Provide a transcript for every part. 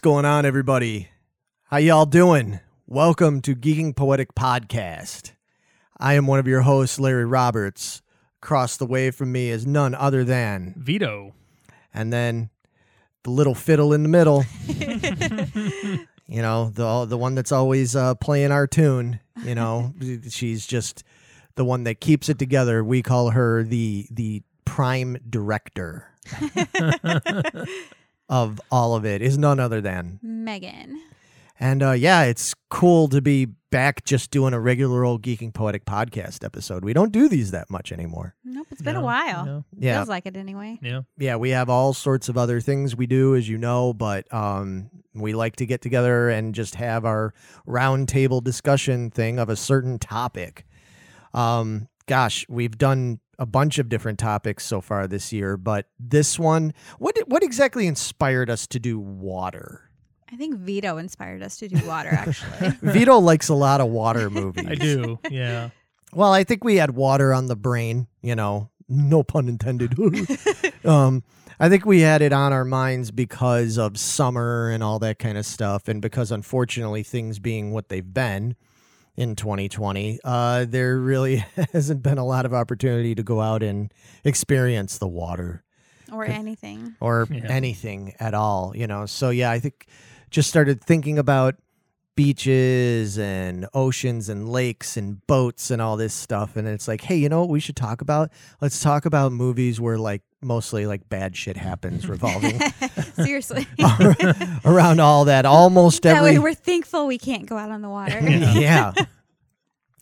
What's going on, everybody? How y'all doing? Welcome to Geeking Poetic Podcast. I am one of your hosts, Larry Roberts. Across the way from me is none other than, Vito. and then the little fiddle in the middle. you know, the the one that's always uh, playing our tune. You know, she's just the one that keeps it together. We call her the the prime director of all of it. Is none other than Megan. And uh, yeah, it's cool to be back just doing a regular old Geeking Poetic podcast episode. We don't do these that much anymore. Nope, it's been No, a while. no, Yeah. Feels like it anyway. Yeah. Yeah, we have all sorts of other things we do, as you know, but um, we like to get together and just have our roundtable discussion thing of a certain topic. Um, gosh, we've done a bunch of different topics so far this year, but this one, what what exactly inspired us to do water? I think Vito inspired us to do water, actually. Vito likes a lot of water movies. I do. Yeah. Well, I think we had water on the brain, you know, no pun intended. um, I think we had it on our minds because of summer and all that kind of stuff. And because unfortunately, things being what they've been in 2020, uh, there really hasn't been a lot of opportunity to go out and experience the water or anything. or Yeah. anything at all, you know. So yeah, I think just started thinking about beaches and oceans and lakes and boats and all this stuff and it's like, hey, you know what we should talk about? Let's talk about movies where like mostly like bad shit happens revolving Seriously. around all that. Almost that every way we're thankful we can't go out on the water. yeah.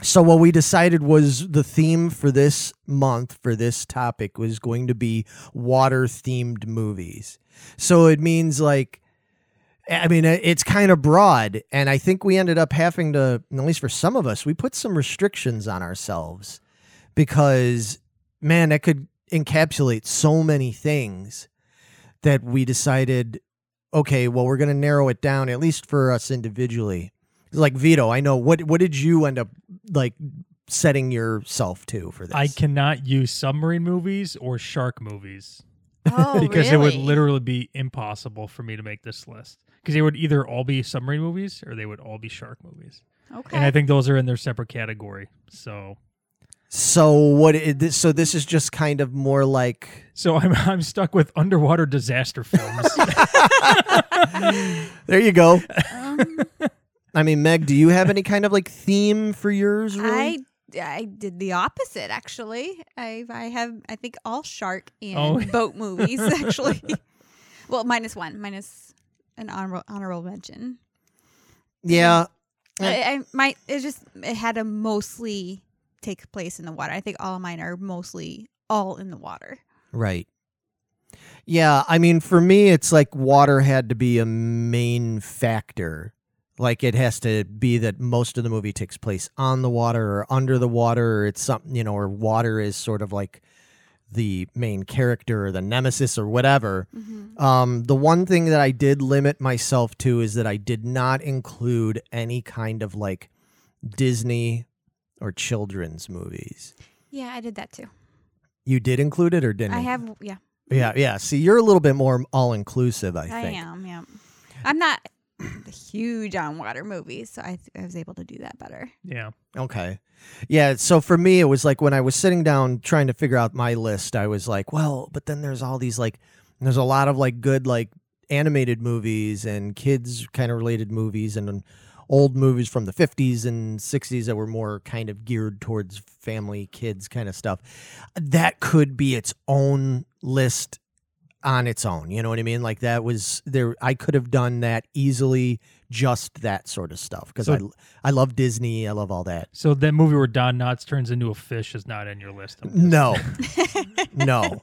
So what we decided was the theme for this month for this topic was going to be water themed movies. So it means like I mean it's kind of broad and I think we ended up having to at least for some of us we put some restrictions on ourselves because man that could encapsulate so many things that we decided okay well we're going to narrow it down at least for us individually like Vito, I know what what did you end up like setting yourself to for this? I cannot use submarine movies or shark movies Oh, because it would literally be impossible for me to make this list. Because they would either all be submarine movies or they would all be shark movies. Okay. And I think those are in their separate category. So so what? So this is just kind of more like so I'm I'm stuck with underwater disaster films. there you go. Um, I mean, Meg, do you have any kind of like theme for yours? Really? I I did the opposite actually. I I have I think all shark and Oh. boat movies actually. well, minus one, minus an honorable honorable mention. yeah. I, I my it just it had a mostly take place in the water. I think all of mine are mostly all in the water. Right. Yeah, I mean, for me, it's like water had to be a main factor. Like it has to be that most of the movie takes place on the water or under the water, or it's something, you know, or water is sort of like the main character or the nemesis or whatever. Um, the one thing that I did limit myself to is that I did not include any kind of like Disney or children's movies. Yeah, I did that too. You did include it or didn't? I have yeah. Yeah, yeah. See, you're a little bit more all inclusive, I I, think. am, yeah. I'm not huge on water movies, so I, th- I was able to do that better. yeah. Okay. Yeah, so for me it was like when I was sitting down trying to figure out my list, I was like, well, but then there's all these like there's a lot of like good like animated movies and kids kind of related movies and old movies from the 50s and 60s that were more kind of geared towards family kids kind of stuff. That could be its own list on its own. You know what I mean? Like that was there. I could have done that easily, just that sort of stuff because So- I I love Disney. I love all that. So that movie where Don Knotts turns into a fish is not in your list. No, no,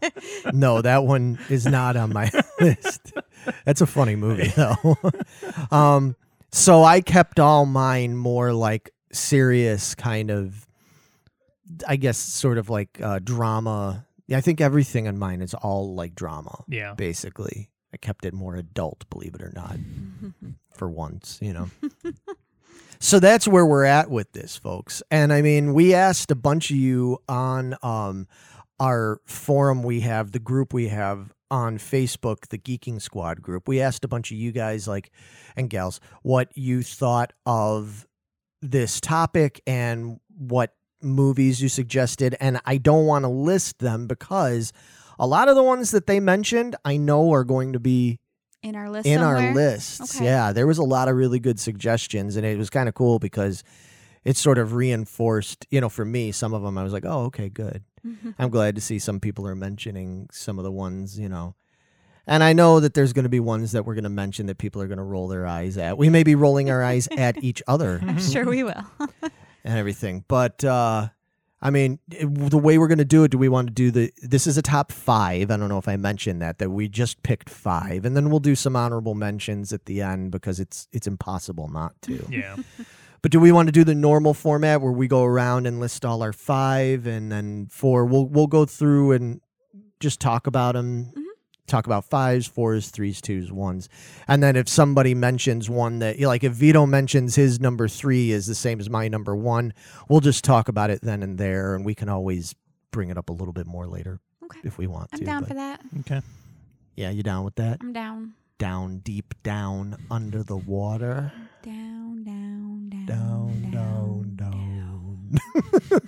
no. That one is not on my list. That's a funny movie though. um, so I kept all mine more like serious kind of, I guess, sort of like uh, drama. I think everything in mine is all like drama. Yeah. basically. I kept it more adult, believe it or not, for once, you know. so that's where we're at with this, folks. And I mean, we asked a bunch of you on um, our forum we have, the group we have on Facebook, the Geeking Squad group. We asked a bunch of you guys like and gals what you thought of this topic and what movies you suggested and I don't want to list them because a lot of the ones that they mentioned I know are going to be In our list. in somewhere? our lists. Okay. Yeah, there was a lot of really good suggestions, and it was kind of cool because it sort of reinforced, you know, for me, some of them I was like, oh, okay, good. I'm glad to see some people are mentioning some of the ones, you know. And I know that there's going to be ones that we're going to mention that people are going to roll their eyes at. We may be rolling our eyes at each other I'm sure we will. and everything. But uh I mean, it- the way we're going to do it, do we want to do the this is a top 5. I don't know if I mentioned that that we just picked 5 and then we'll do some honorable mentions at the end because it's it's impossible not to. Yeah. But do we want to do the normal format where we go around and list all our 5 and then 4 we'll we'll go through and just talk about them. Mhm. Talk about fives, fours, threes, twos, ones. And then if somebody mentions one that, like if Vito mentions his number three is the same as my number one, we'll just talk about it then and there. And we can always bring it up a little bit more later Okay. if we want I'm to. down but- for that. Okay. Yeah, you down with that? I'm down. Down, deep down, under the water. Down, down, down. Down, down, down.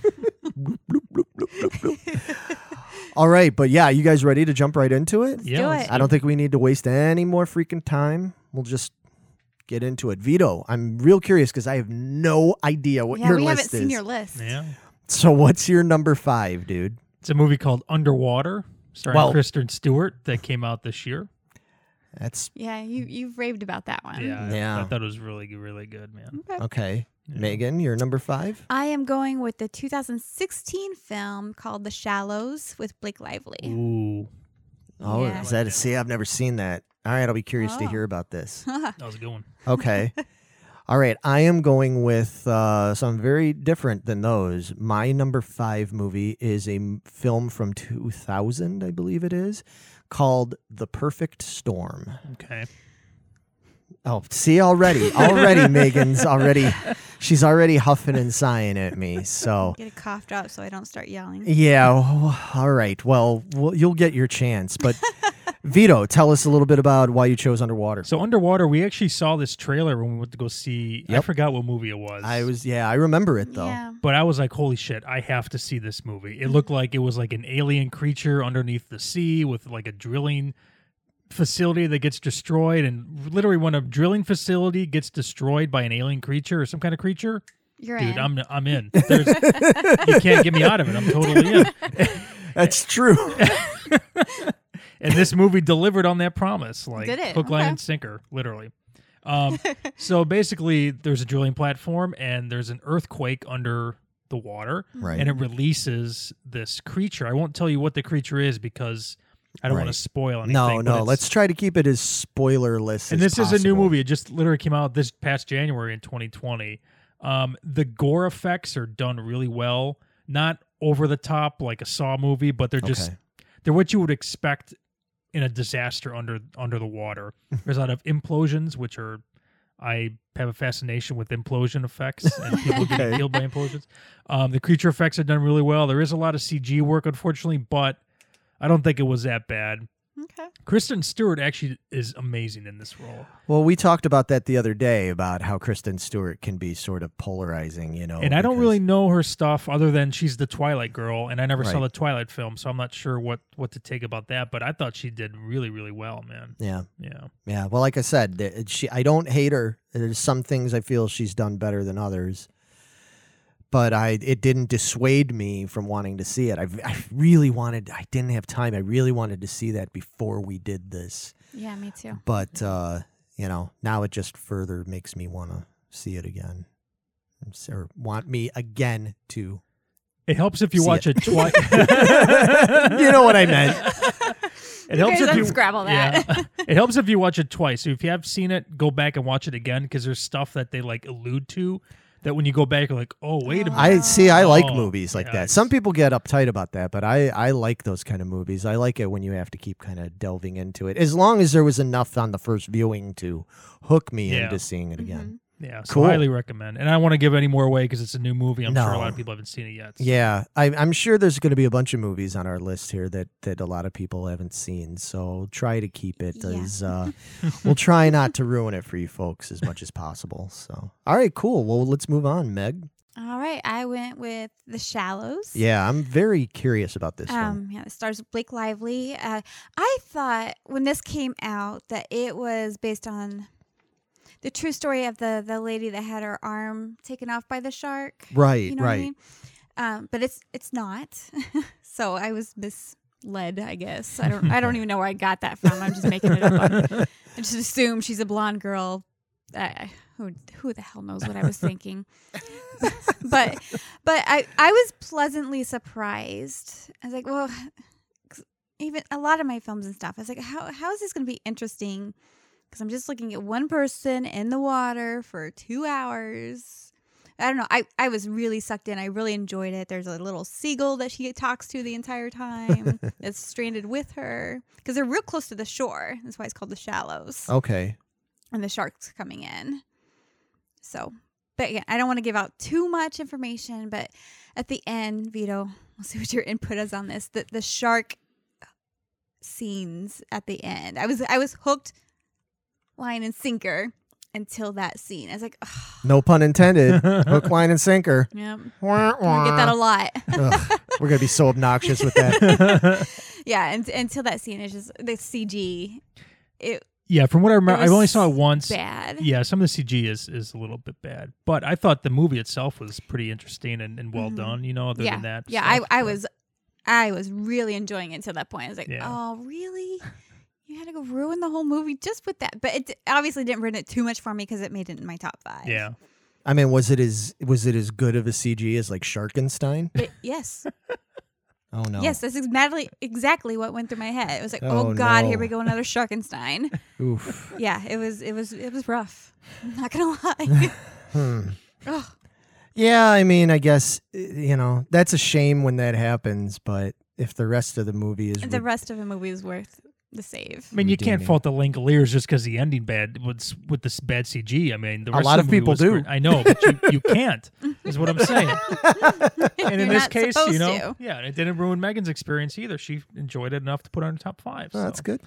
Bloop, bloop, bloop, bloop, bloop, bloop. All right, but yeah, you guys ready to jump right into it? Yeah. do let's it. I don't think we need to waste any more freaking time. We'll just get into it. Vito, I'm real curious because I have no idea what yeah, your we list haven't is. seen your list. Yeah. So what's your number five, dude? It's a movie called Underwater, starring Well- Kristen Stewart, that came out this year. That's Yeah, you you've raved about that one. Yeah. I- Yeah. I thought it was really, really good, man. Okay. okay. Yeah. Megan, your number five? I am going with the 2016 film called The Shallows with Blake Lively. Ooh, Oh, Yeah. is that a see? I've never seen that. All right, I'll be curious to Oh. hear about this. that was a good one. Okay. All right, I am going with uh, something very different than those. My number five movie is a m- film from 2000, I believe it is, called The Perfect Storm. Okay. Oh, see already, already Megan's already, she's already huffing and sighing at me. So Get it coughed up so I don't start yelling. yeah, w- all right. Well, well, you'll get your chance. But Vito, tell us a little bit about why you chose Underwater. So Underwater, we actually saw this trailer when we went to go see. I forgot what movie it was. I was yeah, I remember it though. Yeah. but I was like, "Holy shit! I have to see this movie." It looked like it was like an alien creature underneath the sea with like a drilling facility that gets destroyed, and literally when a drilling facility gets destroyed by an alien creature or some kind of creature, You're dude, in. I'm I'm in. There's, you can't get me out of it. I'm totally in. That's true. and this movie delivered on that promise like Did it? hook line Okay. and sinker literally um, so basically there's a drilling platform and there's an earthquake under the water right. and it releases this creature i won't tell you what the creature is because i don't want to spoil anything No, no. Let's try to keep it as spoilerless. and as this is a new movie it just literally came out this past january in 2020 um, the gore effects are done really well not over the top like a saw movie but they're just Okay. they're what you would expect in a disaster under under the water. There's a lot of implosions, which are I have a fascination with implosion effects and people getting killed by implosions. Um, the creature effects are done really well. There is a lot of CG work, unfortunately, but I don't think it was that bad. Okay. Kristen Stewart actually is amazing in this role, Well, we talked about that the other day about how Kristen Stewart can be sort of polarizing, you know. and I don't really know her stuff other than she's the Twilight girl, and I never saw the Twilight film, so I'm not sure what what to take about that. But I thought she did really, really well, man. Yeah, Yeah. yeah. Well, like I said, she. I don't hate her. There's some things I feel she's done better than others, but I it didn't dissuade me from wanting to see it. I, I really wanted. I didn't have time. I really wanted to see that before we did this, Yeah, me too. but uh, you know, now it just further makes me want to see it again, or want me again to It helps if you watch it. it twice. you know what I meant. It helps guys if you unscrabble that. Yeah. it helps if you watch it twice. So if you have seen it, go back and watch it again because there's stuff that they like allude to that when you go back, you're like, oh wait a minute. I see. I like Oh, movies like yeah, that. Some people get uptight about that, but I I like those kind of movies. I like it when you have to keep kind of delving into it, as long as there was enough on the first viewing to hook me Yeah. into seeing it again. Mm-hmm. Yeah, so Cool. highly recommend. And I don't want to give any more away because it's a new movie. I'm sure a lot of people haven't seen it yet. so- Yeah, I, I'm sure there's going to be a bunch of movies on our list here that that a lot of people haven't seen. So try to keep it Yeah. as uh, we'll try not to ruin it for you folks as much as possible. So all right, cool. Well, let's move on, Meg. All right, I went with The Shallows. Yeah, I'm very curious about this one. Um, yeah, it stars Blake Lively. Uh, I thought when this came out that it was based on the true story of the the lady that had her arm taken off by the shark. Right, You know right. what I mean? Um, but it's it's not. so I was misled, I guess. I don't I don't even know where I got that from. I'm just making it up. On, I just assume she's a blonde girl. I, who who the hell knows what I was thinking? but but I I was pleasantly surprised. I was like, well, even a lot of my films and stuff. I was like, how how is this going to be interesting? Because I'm just looking at one person in the water for two hours. I don't know. I, I was really sucked in. I really enjoyed it. There's a little seagull that she talks to the entire time that's stranded with her because they're real close to the shore. That's why it's called the shallows Okay. and the sharks coming in. So, but again, I don't want to give out too much information, but at the end, Vito, we'll see what your input is on this. The the shark scenes at the end. I was I was hooked line and sinker until that scene. I was like, oh, No pun intended. Hook, line, and sinker. yeah, Wah, I get that a lot. Ugh, we're gonna be so obnoxious with that. yeah, and, until that scene is just the CG. It Yeah, from what I remember, I was only saw it once. bad. Yeah, some of the CG is, is a little bit bad, but I thought the movie itself was pretty interesting and, and well Mhm. done. You know, other yeah, than that, yeah. stuff, I I was I was really enjoying it until that point. I was like, Yeah. oh really? You had to go ruin the whole movie just with that, but it obviously didn't ruin it too much for me because it made it in my top five. Yeah, I mean, was it as was it as good of a CG as like Sharkenstein? But yes, Oh no. yes, that's exactly exactly what went through my head. It was like, Oh, oh, god, here we go, another Sharkenstein. Oof. yeah, it was it was it was rough. I'm not gonna lie. Hmm. Ugh. Yeah, I mean, I guess uh, you know that's a shame when that happens, but if the rest of the movie is the re- rest of the movie is worth the save. I mean, you can't fault the Langoliers just because the ending bad was with this bad CG. I mean, the A lot of, of people do. great. I know, but you, you can't. Is what I'm saying. and in You're this case, you know, to. yeah, it didn't ruin Megan's experience either. She enjoyed it enough to put on her top five. Oh, that's so. good.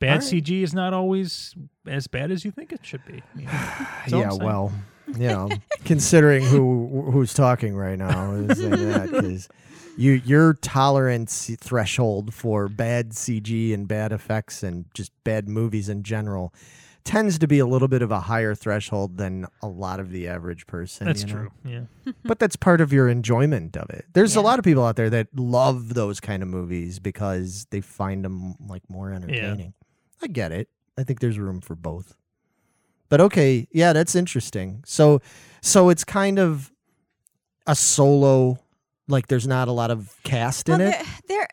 Bad All right. CG is not always as bad as you think it should be. I mean, that's all I'm yeah, well, you know, considering who who's talking right now, is that because you your tolerance threshold for bad CG and bad effects and just bad movies in general tends to be a little bit of a higher threshold than a lot of the average person. that's you know? true. Yeah. but that's part of your enjoyment of it. There's a lot of people out there that love those kind of movies because they find them like more entertaining. I get it. I think there's room for both. But okay, yeah, that's interesting. So so it's kind of a solo like there's not a lot of cast in well, it. there, there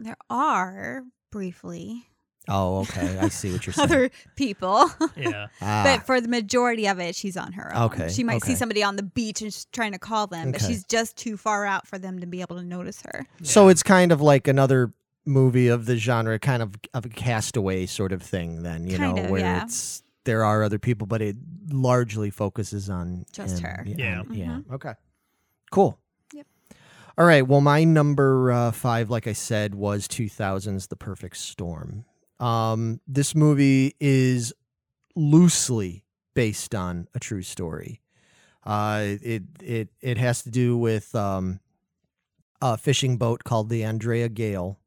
there are briefly Oh, okay. I see what you're saying. other people. Yeah. Ah, But for the majority of it, she's on her own. Okay, She might see somebody on the beach and she's trying to call them, but she's just too far out for them to be able to notice her. so it's kind of like another movie of the genre, kind of of a castaway sort of thing. Then you Kind know of, where yeah. it's there are other people, but it largely focuses on Just him. her. Yeah. on- yeah. Okay. Cool. All right. Well, my number uh, five, like I said, was 2000's The Perfect Storm. Um, this movie is loosely based on a true story. Uh, it it it has to do with um, a fishing boat called the Andrea Gail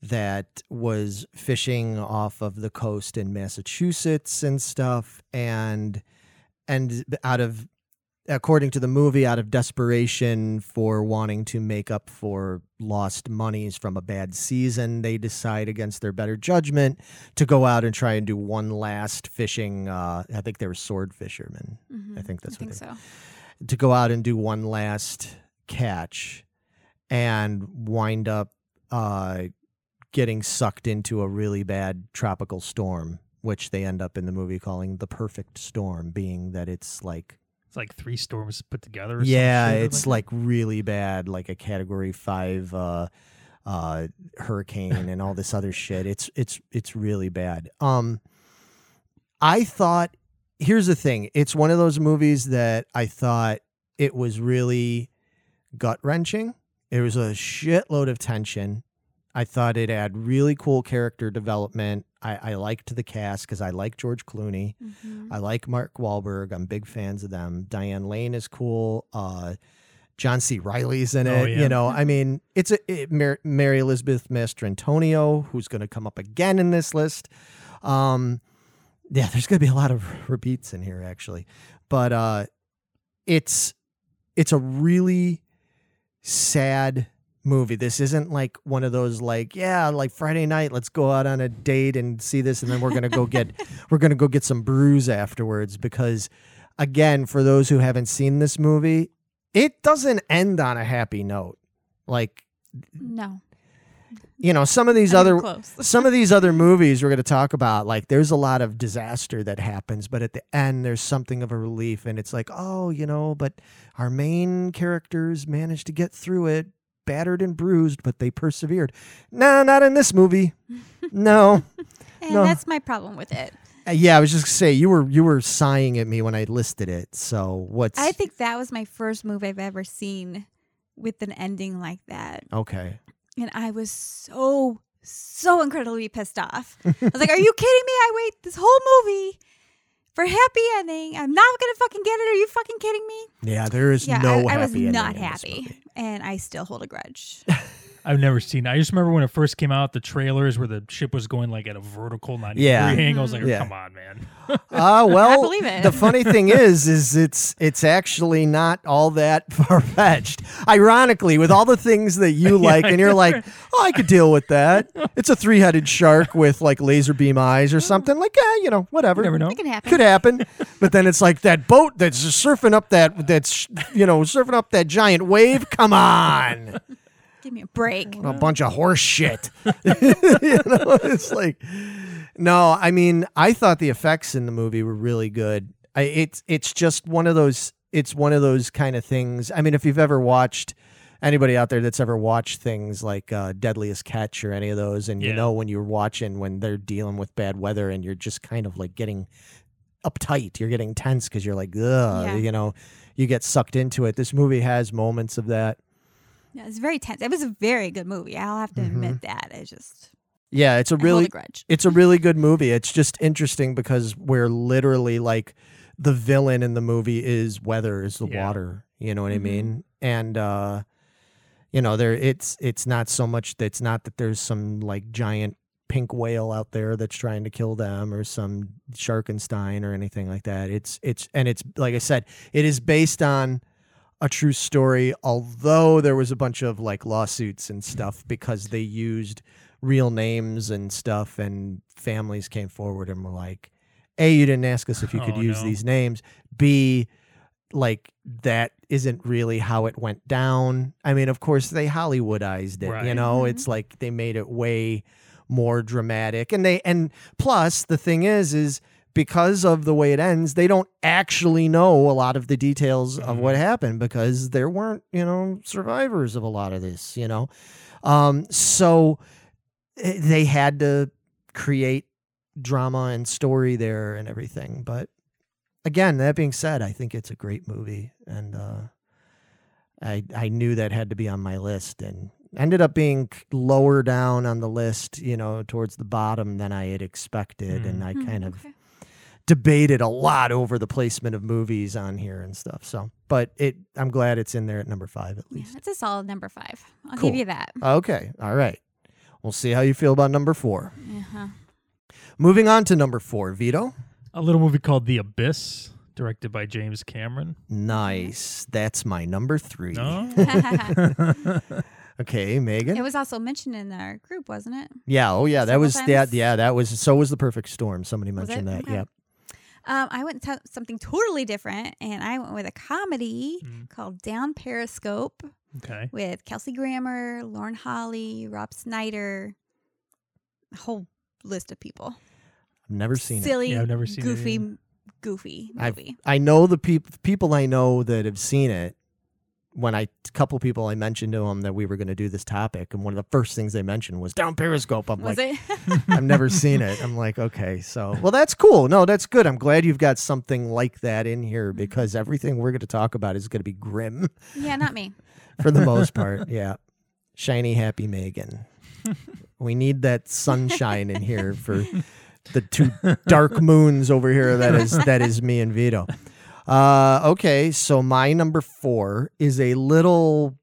that was fishing off of the coast in Massachusetts and stuff, and and out of according to the movie, out of desperation for wanting to make up for lost monies from a bad season, they decide against their better judgment to go out and try and do one last fishing. Uh, I think they were sword fishermen. Mhm. I think that's I what think they- so. to go out and do one last catch and wind up uh, getting sucked into a really bad tropical storm, which they end up in the movie calling the perfect storm, being that it's like It's like three storms put together. Or yeah, it's that. like really bad, like a category five uh, uh, hurricane and all this other shit. It's it's it's really bad. Um, I thought here's the thing. It's one of those movies that I thought it was really gut wrenching. It was a shitload of tension. I thought it had really cool character development. I, I liked the cast because I like George Clooney. Mhm. I like Mark Wahlberg. I'm big fans of them. Diane Lane is cool. Uh, John C. Reilly's in it. Oh, yeah. You know, I mean, it's a it, Mar- Mary Elizabeth Mastrantonio, who's going to come up again in this list. Um, yeah, there's going to be a lot of repeats in here actually, but uh, it's it's a really sad movie. This isn't like one of those like, yeah, like Friday night, let's go out on a date and see this and then we're going to go get we're going to go get some brews afterwards because again, for those who haven't seen this movie, it doesn't end on a happy note. Like, No. you know, some of these even other some of these other movies we're going to talk about like there's a lot of disaster that happens but at the end there's something of a relief and it's like oh you know but our main characters managed to get through it battered and bruised but they persevered no not in this movie no And No. that's my problem with it. Uh, yeah i was just gonna say you were you were sighing at me when i listed it so what's I think that was my first movie I've ever seen with an ending like that. okay And I was so, so incredibly pissed off. I was like, Are you kidding me? I wait this whole movie for happy ending. I'm not gonna fucking get it. Are you fucking kidding me? yeah there is Yeah, no I, I was ending not happy. And I still hold a grudge. I've never seen. I just remember when it first came out, the trailers where the ship was going like at a vertical ninety Yeah. degree angle. I was like, Yeah. "Come on, man!" Ah, well, believe it. the funny thing is, is it's it's actually not all that far fetched. Ironically, with all the things that you like, and you're like, oh, I could deal with that. It's a three headed shark with like laser beam eyes or something. Like, yeah, you know, whatever. You never know. It can happen. Could happen, but then it's like that boat that's surfing up that that's you know surfing up that giant wave. Come on, Give me a break. a bunch of horse shit. you know, it's like no, I mean, I thought the effects in the movie were really good. I, it's it's just one of those. It's one of those kind of things. I mean, if you've ever watched anybody out there that's ever watched things like uh, Deadliest Catch or any of those, and you know when you're watching when they're dealing with bad weather, and you're just kind of like getting uptight. You're getting tense because you're like, ugh, Yeah. you know, you get sucked into it. This movie has moments of that. Yeah, it's very tense. It was a very good movie. I'll have to Mm-hmm. admit that. It just Yeah, it's a I hold really a grudge. it's a really good movie. It's just interesting because we're literally like the villain in the movie is weather, is the Yeah. water. You know what I Mhm. mean? And uh you know, there it's it's not so much that it's not that there's some like giant pink whale out there that's trying to kill them or some Sharkenstein or anything like that. It's it's and it's like I said, it is based on a true story, although there was a bunch of like lawsuits and stuff because they used real names and stuff and families came forward and were like, A, you didn't ask us if you could Oh, use no. these names. B, like that isn't really how it went down. I mean, of course they Hollywoodized it, you Right. know? Mhm. It's like they made it way more dramatic. And they and plus the thing is is because of the way it ends, they don't actually know a lot of the details of what happened because there weren't, you know, survivors of a lot of this, you know. Um, so eh, they had to create drama and story there and everything. But again, that being said, I think it's a great movie, and uh, I I knew that had to be on my list, and ended up being lower down on the list, you know, towards the bottom than I had expected, and I Hmm, kind of okay. Debated a lot over the placement of movies on here and stuff. So, but it, I'm glad it's in there at number five at Yeah, least. that's a solid number five. I'll Cool. give you that. Okay, all right. We'll see how you feel about number four. Uh-huh. Moving on to number four, Vito. A little movie called The Abyss, directed by James Cameron. Nice. That's my number three. No, Okay, Megan. it was also mentioned in our group, wasn't it? yeah. Oh, yeah. That several was that. Yeah, that was. So was the perfect storm. Somebody mentioned that. Okay. Yep. Um, I went to something totally different, and I went with a comedy Mm. called Down Periscope okay. with Kelsey Grammer, Lauren Holly, Rob Schneider, a whole list of people. I've never seen it. Silly, Yeah, I've never seen it goofy, either. goofy I've- movie. I know the peop- people I know that have seen it when I a couple people I mentioned to them that we were going to do this topic, and one of the first things they mentioned was down Periscope. I'm Was like? I've never seen it. I'm like, okay, so well, that's cool. No, that's good. I'm glad you've got something like that in here Mm-hmm. because everything we're going to talk about is going to be grim yeah, not me. for the most part. Yeah, shiny, happy Megan. we need that sunshine in here for the two dark moons over here. That is that is me and Vito. Uh, okay, so my number four is a little.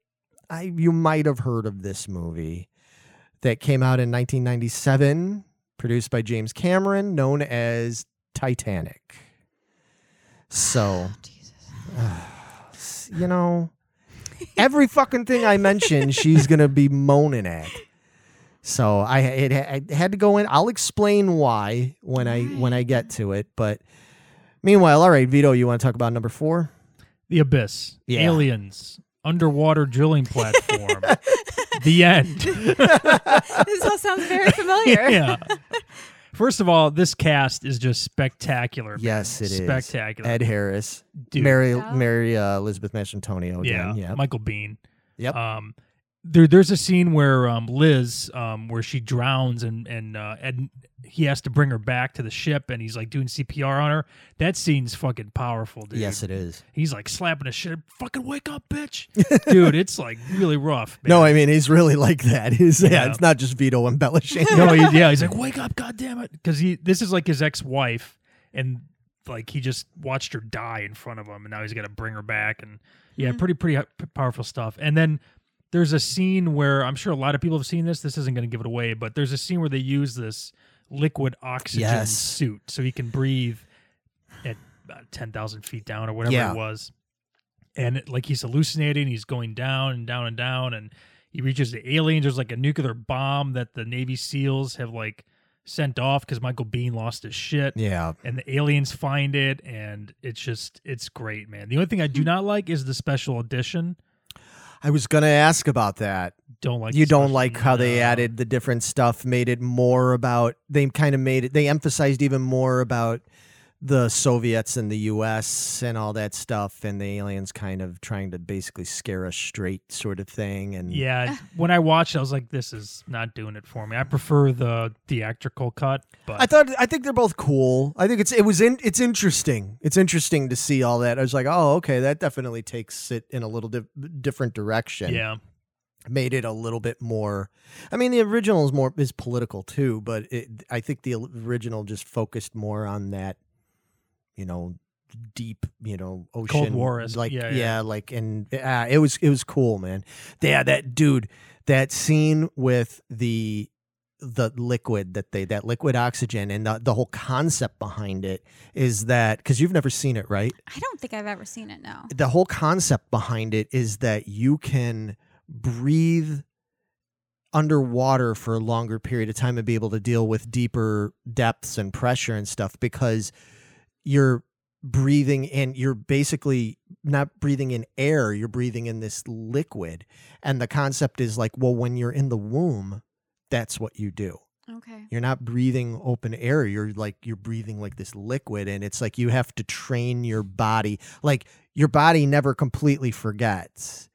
I you might have heard of this movie that came out in 1997, produced by James Cameron, known as Titanic. So, Jesus. you know, every fucking thing I mention, she's gonna be moaning at. So I it, I had to go in. I'll explain why when I when I get to it. But meanwhile, all right, Vito, you want to talk about number four? The Abyss, Yeah. Aliens, underwater drilling platform. the end. this all sounds very familiar. yeah. First of all, this cast is just spectacular. man. Yes, it is. spectacular. Ed Harris, Dude. Mary Yeah. Mary uh, Elizabeth Mastrantonio yeah, again. Yeah, Michael Biehn. Yep. Um, there, there's a scene where um, Liz, um, where she drowns and and uh, Ed, he has to bring her back to the ship, and he's like doing CPR on her. That scene's fucking powerful, dude. yes, it is. He's like slapping the shit. Fucking wake up, bitch, dude. It's like really rough. Man. No, I mean he's really like that. He's, yeah. Yeah. it's not just Vito embellishing. no, he, yeah, he's like, wake up, god damn it, because he this is like his ex wife, and like he just watched her die in front of him, and now he's got to bring her back, and yeah, Mhm. pretty pretty uh, powerful stuff. And then there's a scene where I'm sure a lot of people have seen this. This isn't going to give it away, but there's a scene where they use this liquid oxygen Yes. suit so he can breathe at about ten thousand feet down or whatever Yeah. it was, and it- like he's hallucinating, he's going down and down and down, and he reaches the aliens. There's like a nuclear bomb that the Navy SEALs have like sent off because Michael Biehn lost his shit, yeah, and the aliens find it, and it's just it's great, man. The only thing I Hmm. do not like is the special edition. I was gonna ask about that. Don't like you don't like how they added the different stuff, made it more about. They kind of made it. They emphasized even more about the Soviets and the U.S. and all that stuff, and the aliens kind of trying to basically scare us straight, sort of thing. And Yeah, when I watched, it, I was like, "This is not doing it for me." I prefer the theatrical cut, but I thought I think they're both cool. I think it's it was in it's interesting. It's interesting to see all that. I was like, oh, okay, that definitely takes it in a little di- different direction. yeah, made it a little bit more. I mean, the original is more is political too, but it, I think the original just focused more on that, you know, deep, you know, ocean Cold War-esque. like Yeah, yeah, yeah. like and uh, it was it was cool, man. Yeah, that dude, that scene with the the liquid that they that liquid oxygen and the, the whole concept behind it is that because you've never seen it right I don't think I've ever seen it. No. the whole concept behind it is that you can breathe underwater for a longer period of time and be able to deal with deeper depths and pressure and stuff because you're breathing in you're basically not breathing in air you're breathing in this liquid. And the concept is like well when you're in the womb that's what you do. Okay. you're not breathing open air you're like you're breathing like this liquid and it's like you have to train your body. Like your body never completely forgets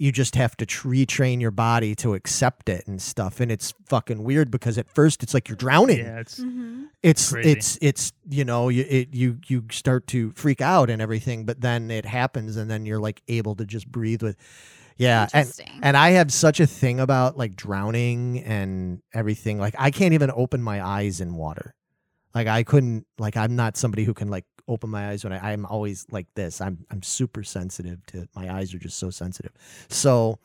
you just have to retrain your body to accept it and stuff and it's fucking weird because at first it's like you're drowning yeah, it's Mm-hmm. it's Crazy. it's it's you know you it, you you start to freak out and everything but then it happens and then you're like able to just breathe with yeah and Interesting. and I have such a thing about like drowning and everything. Like I can't even open my eyes in water. Like I couldn't like I'm not somebody who can like open my eyes when I I'm always like this. I'm I'm super sensitive to my eyes are just so sensitive. So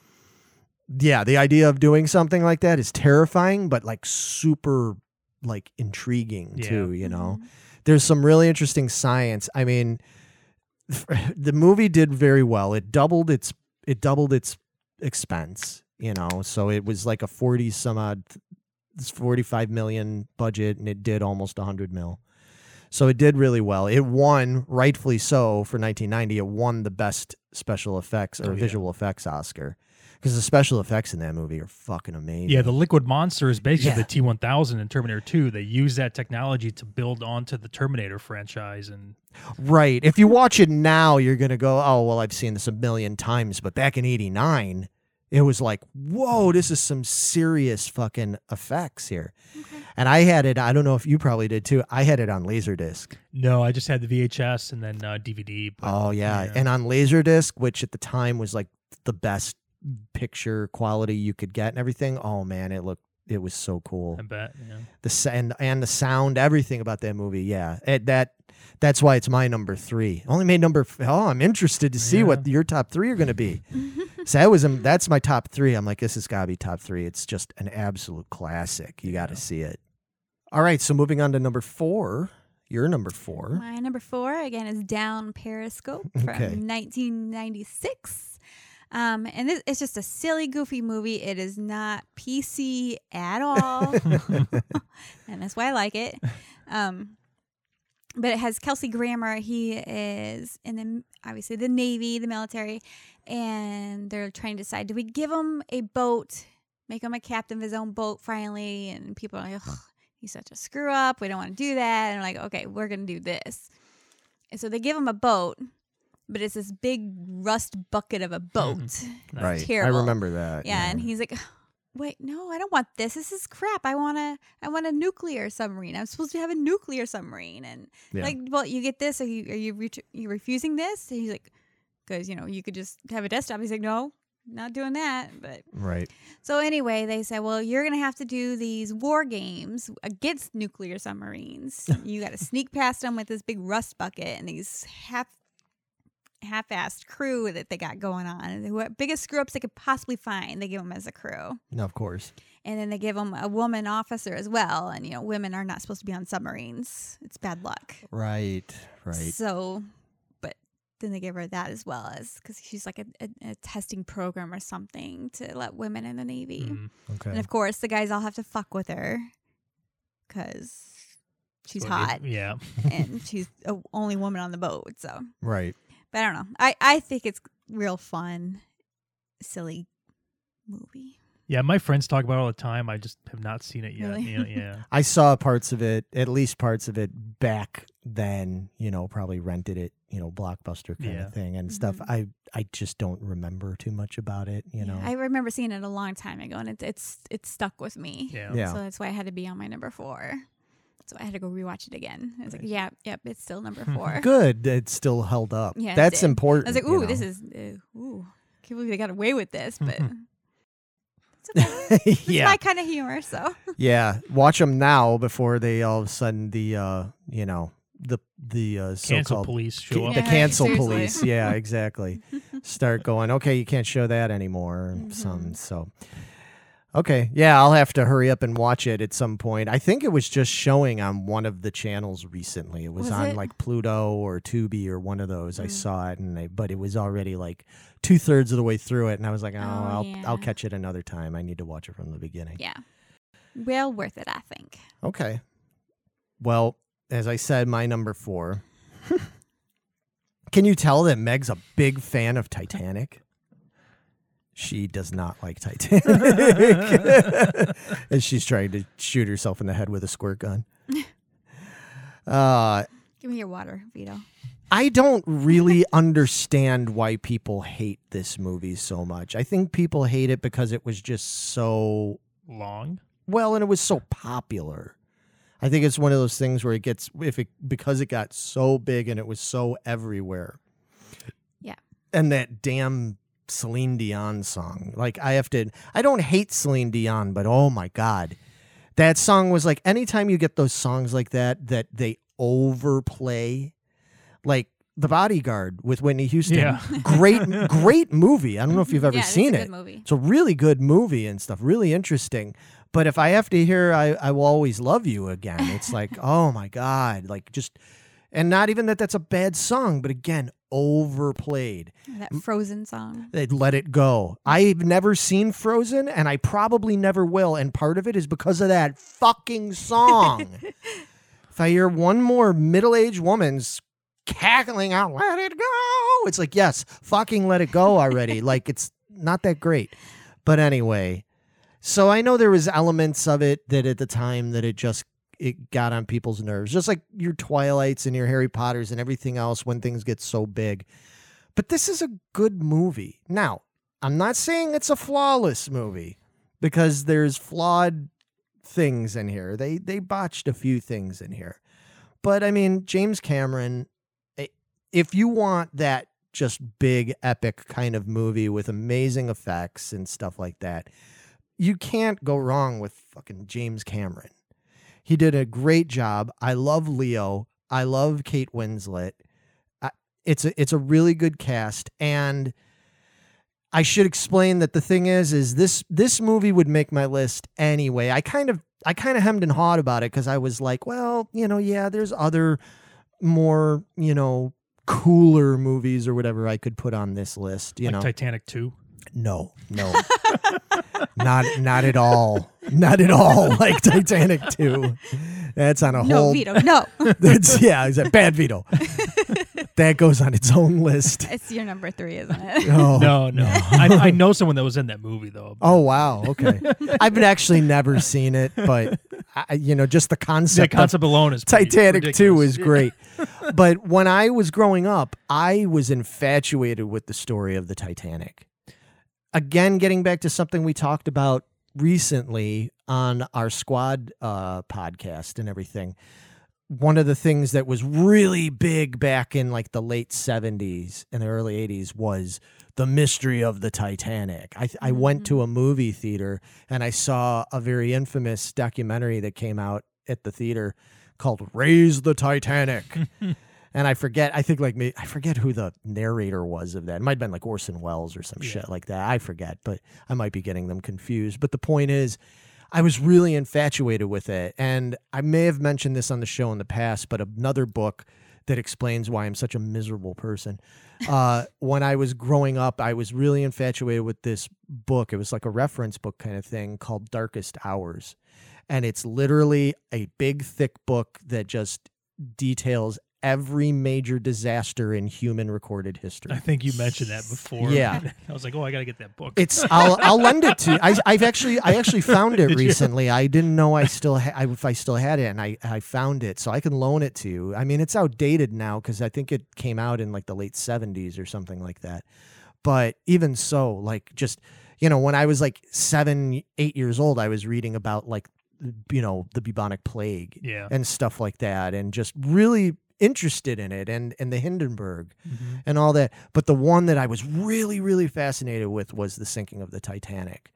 yeah, the idea of doing something like that is terrifying but like super like intriguing Yeah. too, you know Mhm. there's some really interesting science. I mean, the movie did very well. It doubled its it doubled its expense, you know. So it was like a 40 some odd 45 million budget and it did almost 100 mil. So it did really well. It won, rightfully so, for 1990. It won the best special effects or Oh, yeah. visual effects Oscar because the special effects in that movie are fucking amazing. Yeah, the liquid monster is basically Yeah. the T one thousand in Terminator Two. They use that technology to build onto the Terminator franchise, and right. If you watch it now, you're gonna go, "Oh, well, I've seen this a million times." But back in '89, it was like, "Whoa, this is some serious fucking effects here." And I had it. I don't know if you probably did too. I had it on Laserdisc. no, I just had the VHS and then uh, DVD. But, Oh yeah. yeah. and on Laserdisc, which at the time was like the best picture quality you could get and everything. Oh man, it looked it was so cool. I bet. Yeah. The and and the sound, everything about that movie. Yeah, it, that that's why it's my number three. Only made number. f- Oh, I'm interested to see what your top three are going to be. so that was um, that's my top three. I'm like, this has got to be top three. It's just an absolute classic. You got to Yeah. see it. All right, so moving on to number four. Your number four. My number four again is Down Periscope from Okay. 1996. Um, and this, it's just a silly, goofy movie. It is not PC at all, and that's why I like it. Um, but it has Kelsey Grammer. He is in the obviously the Navy, the military, and they're trying to decide: do we give him a boat, make him a captain of his own boat finally? And people are like, Ugh, he's such a screw up. We don't want to do that. And I'm like, okay, we're gonna do this. And so they give him a boat, but it's this big rust bucket of a boat. Mm-hmm. Right. terrible. I remember that. Yeah, and he's like, "Wait, no, I don't want this. This is crap. I want to I want a nuclear submarine. I'm supposed to have a nuclear submarine." And Yeah. like, "Well, you get this. Are you are you ret- you refusing this?" And he's like, "Cuz, you know, you could just have a desktop." He's like, "No, not doing that." But right. so anyway, they said, "Well, you're going to have to do these war games against nuclear submarines. you got to sneak past them with this big rust bucket and these half half-assed crew that they got going on. And the biggest screw-ups they could possibly find, they give them as a crew. No, of course. And then they give them a woman officer as well. And you know, women are not supposed to be on submarines. It's bad luck. Right. Right. So, but then they give her that as well as because she's like a, a, a testing program or something to let women in the Navy. Mhm. Okay. And of course, the guys all have to fuck with her because she's So it- hot Yeah. and she's the only woman on the boat. So, Right. But I don't know. I, I think it's real fun, silly movie. Yeah, my friends talk about it all the time. I just have not seen it yet. Really? You know, yeah. I saw parts of it, at least parts of it back then, you know, probably rented it, you know, blockbuster kind Yeah. of thing and stuff. Mhm. I I just don't remember too much about it, you Yeah, know. I remember seeing it a long time ago, and it's it's it's stuck with me. Yeah. Yeah. So that's why I had to be on my number four. So I had to go rewatch it again. I was like, Nice. yeah, yep, it's still number four. Good. It's still held up. Yeah, That's did. important. I was like, you ooh, this know. is uh, ooh, I can't believe they got away with this, but it's okay. It's yeah. my kind of humor. So yeah. Watch them now before they all of a sudden the uh, you know, the the uh, Cancel so-called police ca- show up. the Yeah, cancel seriously. police. Yeah, exactly. Start going, okay, you can't show that anymore. and Some so Okay, yeah, I'll have to hurry up and watch it at some point. I think it was just showing on one of the channels recently. It was, Was on it? like Pluto or Tubi or one of those. I Mm. saw it, and I, but it was already like two thirds of the way through it, and I was like, oh, Oh, I'll I'll catch it another time. I need to watch it from the beginning. yeah, well worth it, I think. Okay. Well, as I said, my number four. Can you tell that Meg's a big fan of Titanic? She does not like Titanic. and she's trying to shoot herself in the head with a squirt gun. Uh, Give me your water, Vito. I don't really understand why people hate this movie so much. I think people hate it because it was just so Long. well and it was so popular. I think it's one of those things where it gets if it because it got so big and it was so everywhere. Yeah. And that damn Celine Dion song. Like I have to I don't hate Celine Dion, but oh my god. That song was like anytime you get those songs like that that they overplay like The Bodyguard with Whitney Houston. Yeah. Great great movie. I don't know if you've ever yeah, seen it. Movie. It's a really good movie and stuff, really interesting. But if I have to hear I, I will always love you again, it's like, oh my God. Like just and not even that that's a bad song, but again, overplayed. That Frozen song. They let it go. I've never seen Frozen and I probably never will. And part of it is because of that fucking song. if I hear one more middle aged woman's cackling out, let it go. It's like, yes, fucking let it go already. like it's not that great. But anyway, so I know there was elements of it that at the time that it just it got on people's nerves, just like your Twilights and your Harry Potters and everything else when things get so big. But this is a good movie. Now, I'm not saying it's a flawless movie because there's flawed things in here. They they botched a few things in here. But I mean, James Cameron, eh, if you want that just big epic kind of movie with amazing effects and stuff like that, you can't go wrong with fucking James Cameron. He did a great job. I love Leo. I love Kate Winslet. I, it's a it's a really good cast and I should explain that the thing is is this this movie would make my list anyway. I kind of I kind of hemmed and hawed about it cuz I was like, well, you know, yeah, there's other more, you know, cooler movies or whatever I could put on this list, you like know. Titanic 2. No, no. not not at all. Not at all like Titanic 2. That's on a No, whole Vito, no. That's yeah, it's a bad veto. that goes on its own list. it's your number three, isn't it? Oh. No, no. I, I know someone that was in that movie though. Oh wow, okay. I've actually never seen it, but I, you know, just the the concept, of concept alone is pretty Titanic 2 is great. but when I was growing up, I was infatuated with the story of the Titanic. Again, getting back to something we talked about recently on our squad uh, podcast and everything. One of the things that was really big back in like the late 70s and the early 80s was the mystery of the Titanic. I, I went to a movie theater and I saw a very infamous documentary that came out at the theater called Raise the Titanic. and I forget, I think like me, I forget who the narrator was of that. It might have been like Orson Welles or some Yeah. shit like that. I forget, but I might be getting them confused. But the point is, I was really infatuated with it. And I may have mentioned this on the show in the past, but another book that explains why I'm such a miserable person. Uh, when I was growing up, I was really infatuated with this book. It was like a reference book kind of thing called Darkest Hours. And it's literally a big, thick book that just details every major disaster in human recorded history. I think you mentioned that before. Yeah. I was like, oh, I got to get that book. It's I'll I'll lend it to you. I I've actually I actually found it Did you? recently. I didn't know I still ha- I, if I still had it, and I I found it, so I can loan it to you. I mean, it's outdated now because I think it came out in like the late seventies or something like that. But even so, like just you know, when I was like seven, eight years old, I was reading about like you know the bubonic plague yeah. and stuff like that, and just really interested in it and and the Hindenburg Mhm. and all that. But the one that I was really, really fascinated with was the sinking of the Titanic.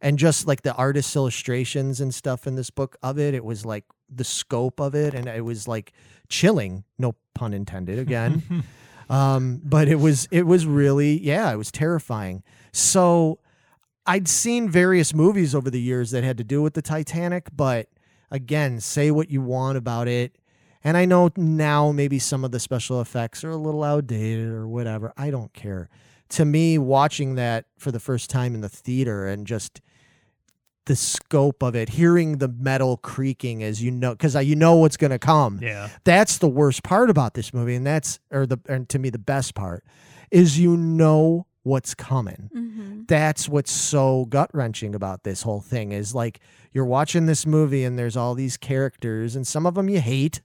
And just like the artist's illustrations and stuff in this book of it, it was like the scope of it, and it was like chilling, no pun intended again. um, but it was it was really, yeah, it was terrifying. So I'd seen various movies over the years that had to do with the Titanic, but again, say what you want about it. And I know now maybe some of the special effects are a little outdated or whatever. I don't care. To me, watching that for the first time in the theater and just the scope of it, hearing the metal creaking as you know, because you know what's going to come. yeah. That's the worst part about this movie, and that's or the and to me the best part is you know what's coming hmm that's what's so gut wrenching about this whole thing is like you're watching this movie and there's all these characters and some of them you hate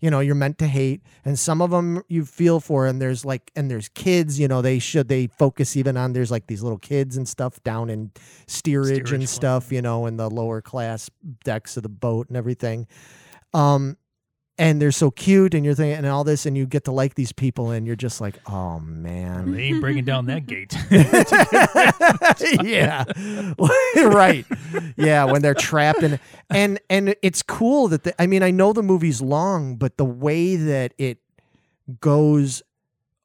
you know you're meant to hate and some of them you feel for and there's like and there's kids you know they should they focus even on there's like these little kids and stuff down in steerage, Steerage and one. stuff you know in the lower class decks of the boat and everything um and they're so cute and you're thinking and all this and you get to like these people and you're just like oh man. They ain't breaking down that gate. yeah. Right. Yeah when they're trapped in and and it's cool that the, i mean i know the movie's long but the way that it goes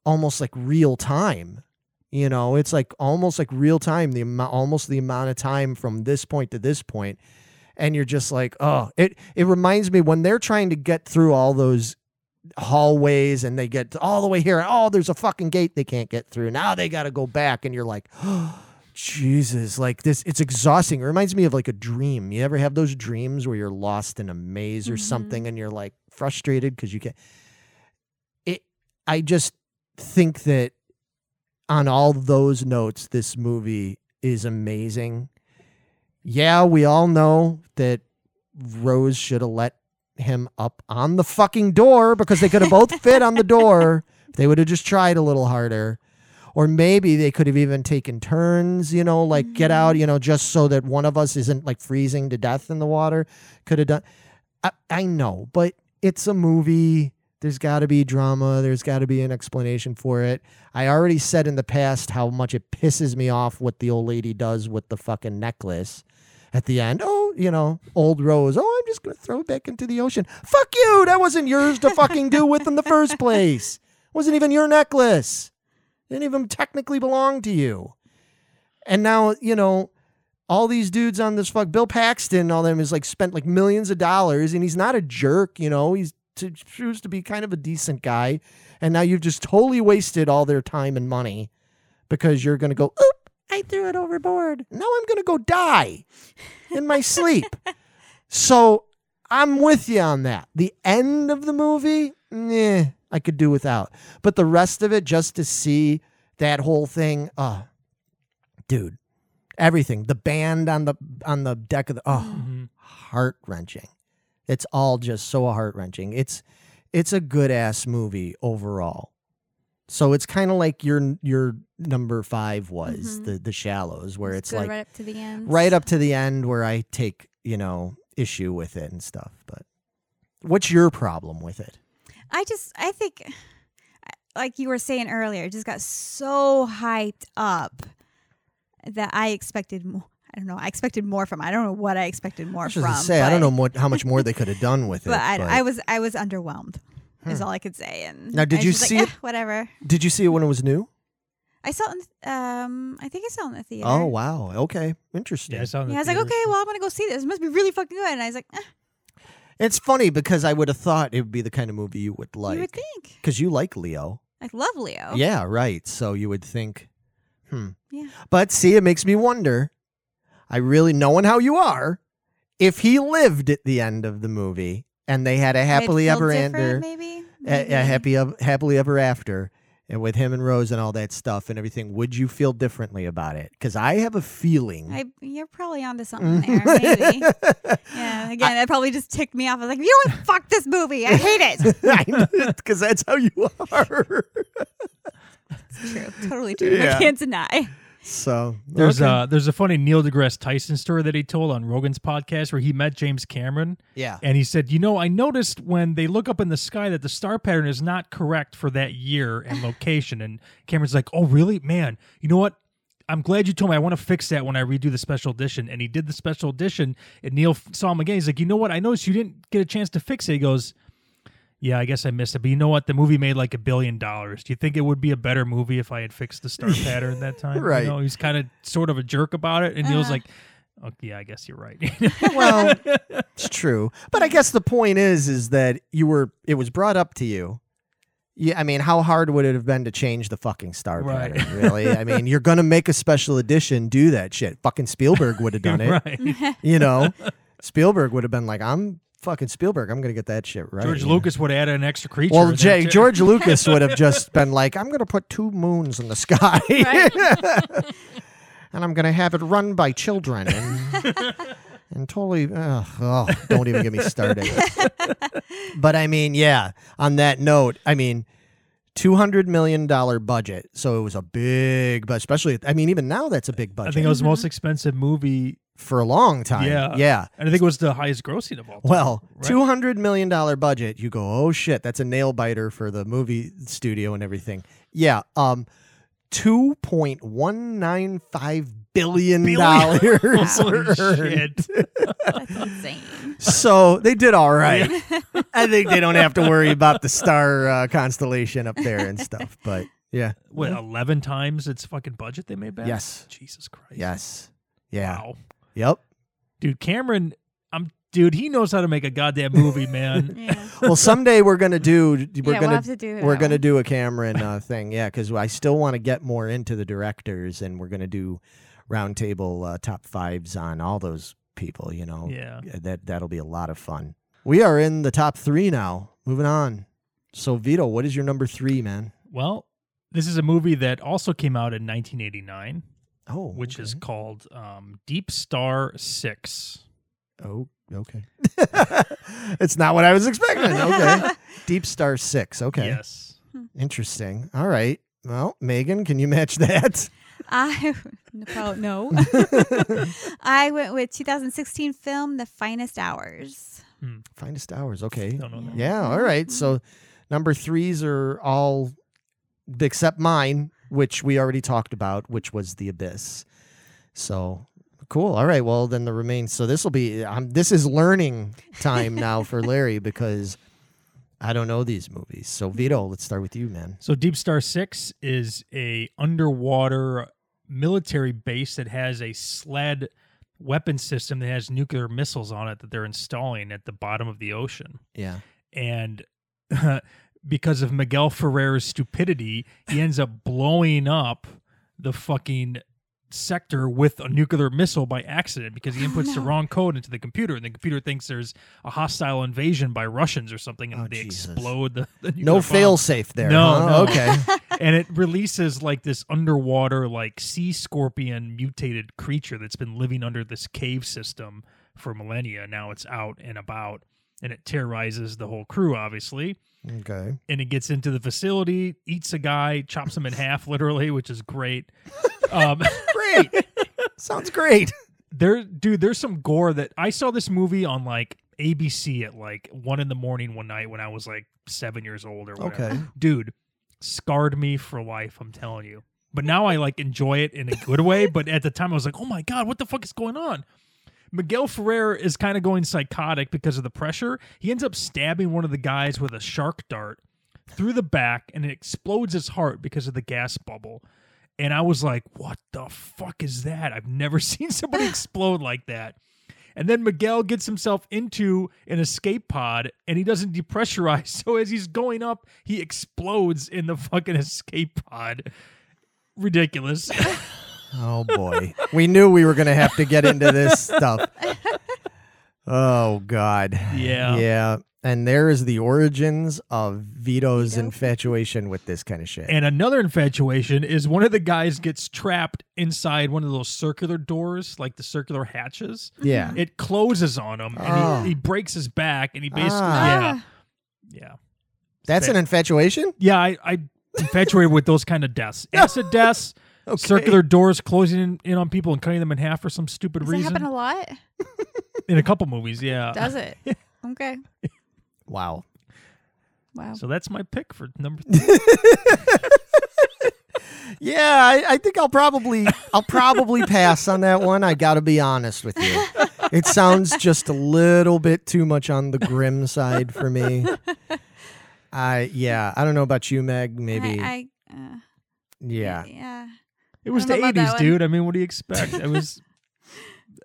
almost like real time you know it's like almost like real time the amount almost the amount of time from this point to this point and you're just like oh it it reminds me when they're trying to get through all those hallways and they get all the way here oh there's a fucking gate they can't get through now they got to go back and you're like Jesus, like this, it's exhausting. It reminds me of like a dream. You ever have those dreams where you're lost in a maze or Mhm. something and you're like frustrated because you can't? It, I just think that on all those notes, this movie is amazing. Yeah, we all know that Rose should have let him up on the fucking door because they could have both fit on the door. They would have just tried a little harder. Or maybe they could have even taken turns, you know, like get mm-hmm. out, you know, just so that one of us isn't like freezing to death in the water. Could have done. I, I know, but it's a movie. There's got to be drama. There's got to be an explanation for it. I already said in the past how much it pisses me off what the old lady does with the fucking necklace at the end. Oh, you know, old Rose. Oh, I'm just going to throw it back into the ocean. Fuck you. That wasn't yours to fucking do with in the first place. It Wasn't even your necklace. It Didn't even technically belong to you. And now, you know, all these dudes on this fuck Bill Paxton, all them is like spent like millions of dollars, and he's not a jerk, you know. He's to choose to be kind of a decent guy, and now you've just totally wasted all their time and money because you're gonna go, oop, I threw it overboard. Now I'm gonna go die in my sleep. So I'm with you on that. The end of the movie, nah, I could do without. But the rest of it, just to see that whole thing, uh, dude, everything. The band on the on the deck of the oh, Mhm. heart wrenching. It's all just so heart wrenching. It's it's a good ass movie overall. So it's kind of like your your number five was Mhm. the the shallows, where it's good like right up to the end. right up to the end where I take, you know, issue with it and stuff. But what's your problem with it? I just, I think, like you were saying earlier, it just got so hyped up that I expected more. I don't know. I expected more from. I don't know what I expected more I was from. say, I don't know what, how much more they could have done with it. But I, but- I was, I was underwhelmed. Is Hmm. all I could say. And Now, did I was you just see like, it? "Eh, whatever. Did you see it when it was new? I saw it. In, um, I think I saw it in the theater. Oh wow, okay, interesting. Yeah, I saw it in the Yeah, I was like, theaters. okay, well, I'm gonna go see this. It must be really fucking good. And I was like, eh, It's funny because I would have thought it would be the kind of movie you would like. you would think. because you like Leo. I love Leo. Yeah, right. So you would think, hmm. Yeah. But see, it makes me wonder. I really knowing how you are, if he lived at the end of the movie and they had a happily ever after, Maybe. a, Maybe. a happy ev- happily ever after, and with him and Rose and all that stuff and everything, would you feel differently about it? Because I have a feeling. I, you're probably onto something there. Maybe. yeah. Again, that probably just ticked me off. I was like, you know what? Fuck this movie. I hate it. Because that's how you are. It's true. Totally true. Yeah. I can't deny. So There's okay. uh there's a funny Neil deGrasse Tyson story that he told on Rogan's podcast where he met James Cameron yeah. and he said, "You know, I noticed when they look up in the sky that the star pattern is not correct for that year and location." And Cameron's like, "Oh, really? Man, you know what? I'm glad you told me. I want to fix that when I redo the special edition." And he did the special edition, and Neil saw him again. He's like, "You know what? I noticed you didn't get a chance to fix it." He goes. Yeah, I guess I missed it. But you know what? The movie made like a billion dollars. Do you think it would be a better movie if I had fixed the star pattern that time? Right. You know, he's kind of sort of a jerk about it. And Neil's Uh. like, oh, yeah, I guess you're right. well, it's true. But I guess the point is, is that you were. It was brought up to you. Yeah, I mean, how hard would it have been to change the fucking star Right. pattern? Really? I mean, you're gonna make a special edition. Do that shit. Fucking Spielberg would have done it. right. You know, Spielberg would have been like, "I'm fucking Spielberg. I'm gonna get that shit right." George you? Lucas would add an extra creature. Well, in Jay. George Lucas would have just been like, "I'm gonna put two moons in the sky." and I'm gonna have it run by children and and totally ugh, oh, don't even get me started. but I mean, yeah, on that note, I mean, two hundred million dollar budget, so it was a big, but especially, I mean, even now that's a big budget. I think it was the most mm-hmm. expensive movie, for a long time. Yeah. yeah. and I think it was the highest grossing of all time. Well, right? two hundred million dollar budget. You go, oh shit, that's a nail biter for the movie studio and everything. Yeah, um, two point one nine five billion dollars Holy shit. That's insane. So they did all right. I think they don't have to worry about the star uh, constellation up there and stuff. But yeah, What, 11 times its fucking budget they made back? Yes. Jesus Christ. yes, yeah, Wow. Yep. Dude, Cameron, I'm dude, he knows how to make a goddamn movie, man. Yeah. Well, someday we're gonna do. We're yeah, we'll gonna have to do it. we're gonna one. do a Cameron uh, thing, yeah, because I still want to get more into the directors, and we're gonna do roundtable uh, top fives on all those people. You know, yeah. that that'll be a lot of fun. We are in the top three now. Moving on. So Vito, what is your number three, man? Well, this is a movie that also came out in 1989. Oh, which is called um, Deep Star Six. oh okay. it's not what I was expecting. Okay, Deep Star Six. Okay, Yes. Hmm. interesting. All right. Well, Megan, can you match that? I well, no. I went with 2016 film The Finest Hours. Hmm. Finest hours. Okay. Don't know that. Yeah. All right. So hmm. number threes are all except mine, which we already talked about, which was the abyss. So cool. All right. Well, then the remains. So this will be. Um, this is learning time now for Larry because I don't know these movies. So Vito, let's start with you, man. So Deep Star Six is a underwater military base that has a sled weapon system that has nuclear missiles on it that they're installing at the bottom of the ocean. Yeah. And because of Miguel Ferrer's stupidity, he ends up blowing up the fucking sector with a nuclear missile by accident because he Oh, inputs the wrong code into the computer and the computer thinks there's a hostile invasion by Russians or something and Oh, they Jesus. explode the, the nuclear No bomb. fail safe there. No, huh? no. Okay. and it releases like this underwater like sea scorpion mutated creature that's been living under this cave system for millennia now it's out and about and it terrorizes the whole crew obviously okay. and it gets into the facility eats a guy chops him in half literally which is great um Great. Sounds great. there dude there's some gore that i saw this movie on like abc at like one in the morning one night when i was like seven years old or whatever Okay. dude scarred me for life i'm telling you but now i like enjoy it in a good way but at the time i was like oh my god what the fuck is going on miguel ferrer is kind of going psychotic because of the pressure he ends up stabbing one of the guys with a shark dart through the back and it explodes his heart because of the gas bubble and i was like what the fuck is that i've never seen somebody explode like that and then Miguel gets himself into an escape pod and he doesn't depressurize. So as he's going up, he explodes in the fucking escape pod. Ridiculous. Oh boy. we knew we were going to have to get into this stuff. Oh god. Yeah. Yeah. And there is the origins of Vito's Vito? infatuation with this kind of shit. and another infatuation is one of the guys gets trapped inside one of those circular doors, like the circular hatches. yeah. It closes on him and Oh. he, he breaks his back and he basically, Ah. yeah, yeah. That's an infatuation? Yeah, I, I infatuated with those kind of deaths. Acid deaths, Okay. circular doors closing in, in on people and cutting them in half for some stupid Does that reason. happen a lot? in a couple movies, yeah. Does it? Okay. Wow. Wow. So that's my pick for number three. Yeah, I, I think I'll probably I'll probably pass on that one. I got to be honest with you. It sounds just a little bit too much on the grim side for me. I yeah, I don't know about you, Meg. Maybe I, I uh, yeah. Yeah. It was the don't know about that eighties, dude. I mean, what do you expect? It was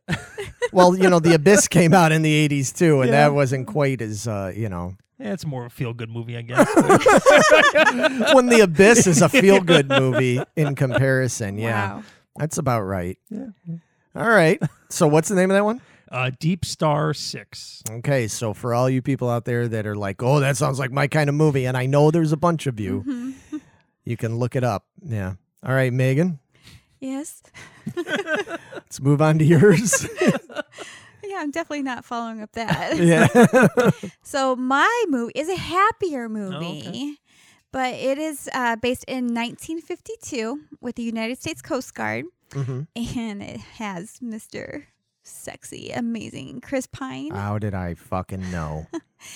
Well, you know, The Abyss came out in the '80s too, and Yeah. that wasn't quite as uh, you know. yeah, it's more of a feel good movie, I guess. when The Abyss is a feel good movie in comparison. Yeah, Wow. that's about right. Yeah. All right. So, what's the name of that one? uh, Deep Star Six. Okay, so for all you people out there that are like, "Oh, that sounds like my kind of movie," and I know there's a bunch of you, Mhm. you can look it up. Yeah. All right, Megan, Yes. let's move on to yours. Yeah, I'm definitely not following up that. yeah. So my movie is a happier movie, okay. but it is uh, based in 1952 with the United States Coast Guard, hmm and it has Mr. Sexy, amazing Chris Pine How did I fucking know?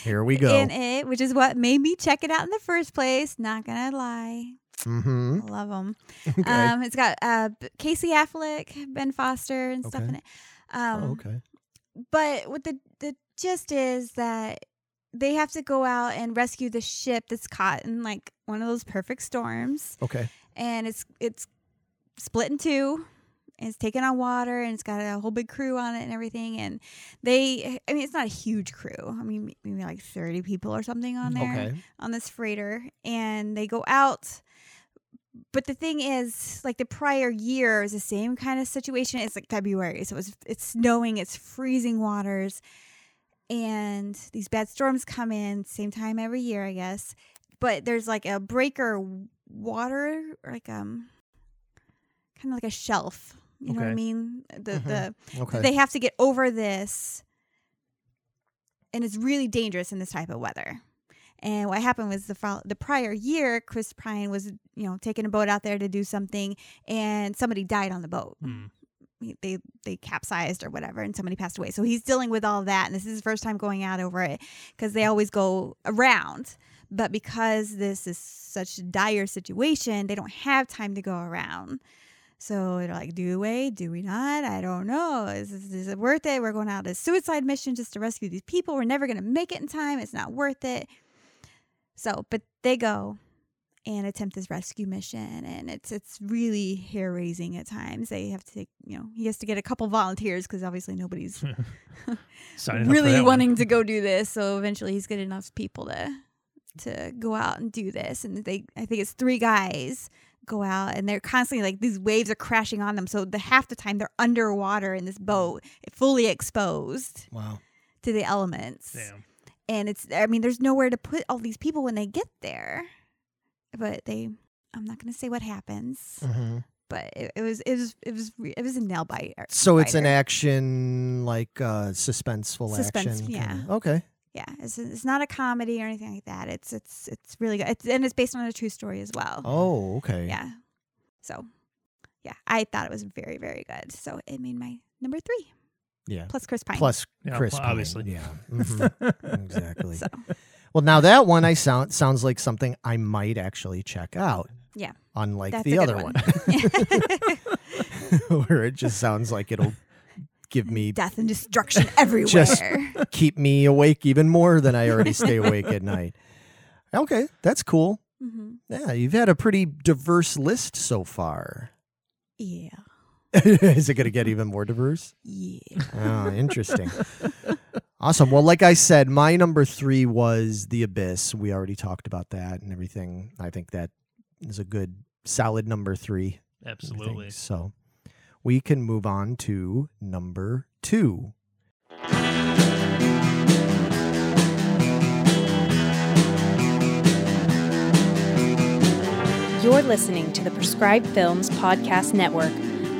Here we go. in it, which is what made me check it out in the first place. Not gonna lie, Mm-hmm. I love them. Okay. Um, it's got uh, Casey Affleck, Ben Foster, and stuff Okay. in it. Um, oh, okay. but what the the gist is that they have to go out and rescue the ship that's caught in like one of those perfect storms Okay. and it's it's split in two it's taken on water and it's got a whole big crew on it and everything and they i mean it's not a huge crew i mean maybe like 30 people or something on there Okay. on this freighter and they go out but the thing is like the prior year is the same kind of situation it's like february so it's it's snowing it's freezing waters and these bad storms come in same time every year i guess but there's like a breaker water like um kind of like a shelf. You know what I mean? The Mhm. the Okay. they have to get over this, and it's really dangerous in this type of weather. And what happened was the the prior year, Chris Pine was you know taking a boat out there to do something, and somebody died on the boat. Hmm. He- They they capsized or whatever, and somebody passed away. So he's dealing with all that, and this is his first time going out over it because they always go around. But because this is such a dire situation, they don't have time to go around. So they're like, do we? Do we not? I don't know. Is, this, is it worth it? We're going out on a suicide mission just to rescue these people. We're never going to make it in time. It's not worth it. So, but they go and attempt this rescue mission, and it's it's really hair raising at times. They have to take, you know, he has to get a couple volunteers because obviously nobody's Signing up for really that one. wanting to go do this. So eventually, he's getting enough people to to go out and do this. And they, I think it's three guys go out, and they're constantly like these waves are crashing on them. So the half the time they're underwater in this boat, fully exposed wow. to the elements. Damn. And it's, I mean, there's nowhere to put all these people when they get there. But they, I'm not going to say what happens. hmm But it, it was, it was, it was it was a nail biter. So it's an action, like uh, suspenseful Suspense, action. yeah. kinda. Okay. Yeah, it's, it's not a comedy or anything like that. It's it's it's really good. It's, and it's based on a true story as well. Oh, okay. Yeah. So, yeah, I thought it was very very good. So it made my number three Yeah. plus Chris Pine. Plus Yeah, Chris well, Pine. obviously. Yeah. Mhm. exactly. So Well, now that one I sound sounds like something I might actually check out. Yeah. Unlike that's the a good other one. one, where it just sounds like it'll give me Death and destruction everywhere. Just- keep me awake even more than I already stay awake at night. Okay, that's cool. hmm Yeah, you've had a pretty diverse list so far. Yeah. Is it going to get even more diverse? Yeah. Oh, interesting. awesome. Well, like I said, my number three was The Abyss. We already talked about that and everything. I think that is a good, solid number three. Absolutely. So we can move on to number two. You're listening to the Prescribed Films Podcast Network,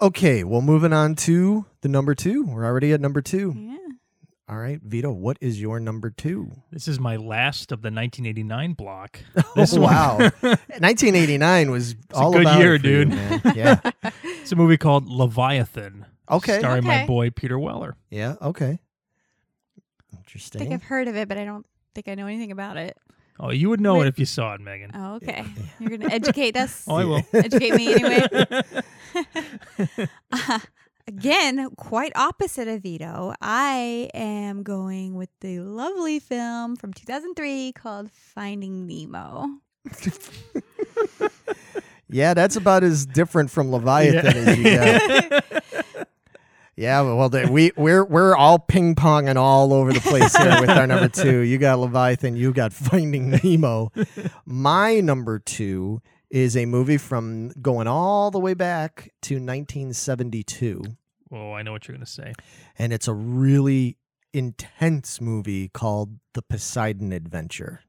Okay, well, moving on to the number two. We're already at number two. Yeah. All right, Vito, what is your number two? This is my last of the 1989 block. Oh, This one- wow. 1989 was a all good about year, it for you, dude. man. Yeah. It's a movie called Leviathan, Okay. starring my boy Peter Weller. Yeah. Okay. Interesting. I Interesting. think I've heard of it, but I don't think I know anything about it. Oh, you would know Wait. it if you saw it, Megan. Oh, okay. You're going to educate us. Oh, I will. Educate me anyway. Uh, again, quite opposite of Vito. I am going with the lovely film from 2003 called Finding Nemo. Yeah, that's about as different from Leviathan as you get. Yeah, well, the, we we're we're all ping ponging all over the place here with our number two. You got Leviathan, you got Finding Nemo. My number two is a movie from going all the way back to 1972, Oh, I know what you're going to say. and it's a really intense movie called The Poseidon Adventure.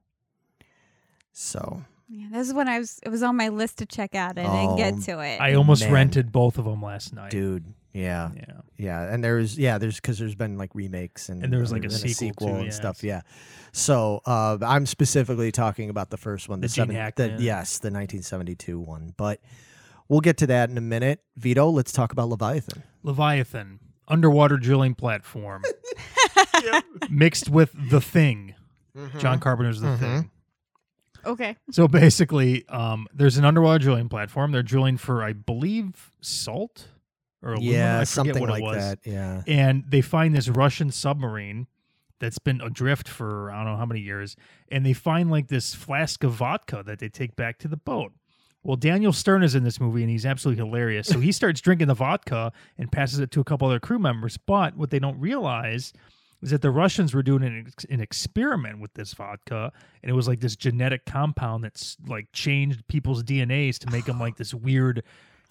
So Yeah, this is when I was. It was on my list to check out, and I didn't Oh, get to it. I almost Man. rented both of them last night. dude, yeah, Yeah. Yeah, and there's yeah, there's because there's been like remakes and And there was, like, a and sequel, too, and yeah. stuff. Yeah, so uh, I'm specifically talking about the first one, the, The Gene seven, the Hackman. yes, the 1972 one. But we'll get to that in a minute. Vito, let's talk about Leviathan. Leviathan, underwater drilling platform, mixed with The Thing. John Carpenter's The Mhm. Thing. okay. So basically, um, there's an underwater drilling platform. They're drilling for, I believe, salt or aluminum. I Yeah, something what it like was. that. Yeah. And they find this Russian submarine that's been adrift for I don't know how many years, and they find like this flask of vodka that they take back to the boat. Well, Daniel Stern is in this movie and he's absolutely hilarious. So he starts drinking the vodka and passes it to a couple other crew members. But what they don't realize is that the Russians were doing an, ex- an experiment with this vodka, and it was like this genetic compound that's like changed people's DNAs to make them like this weird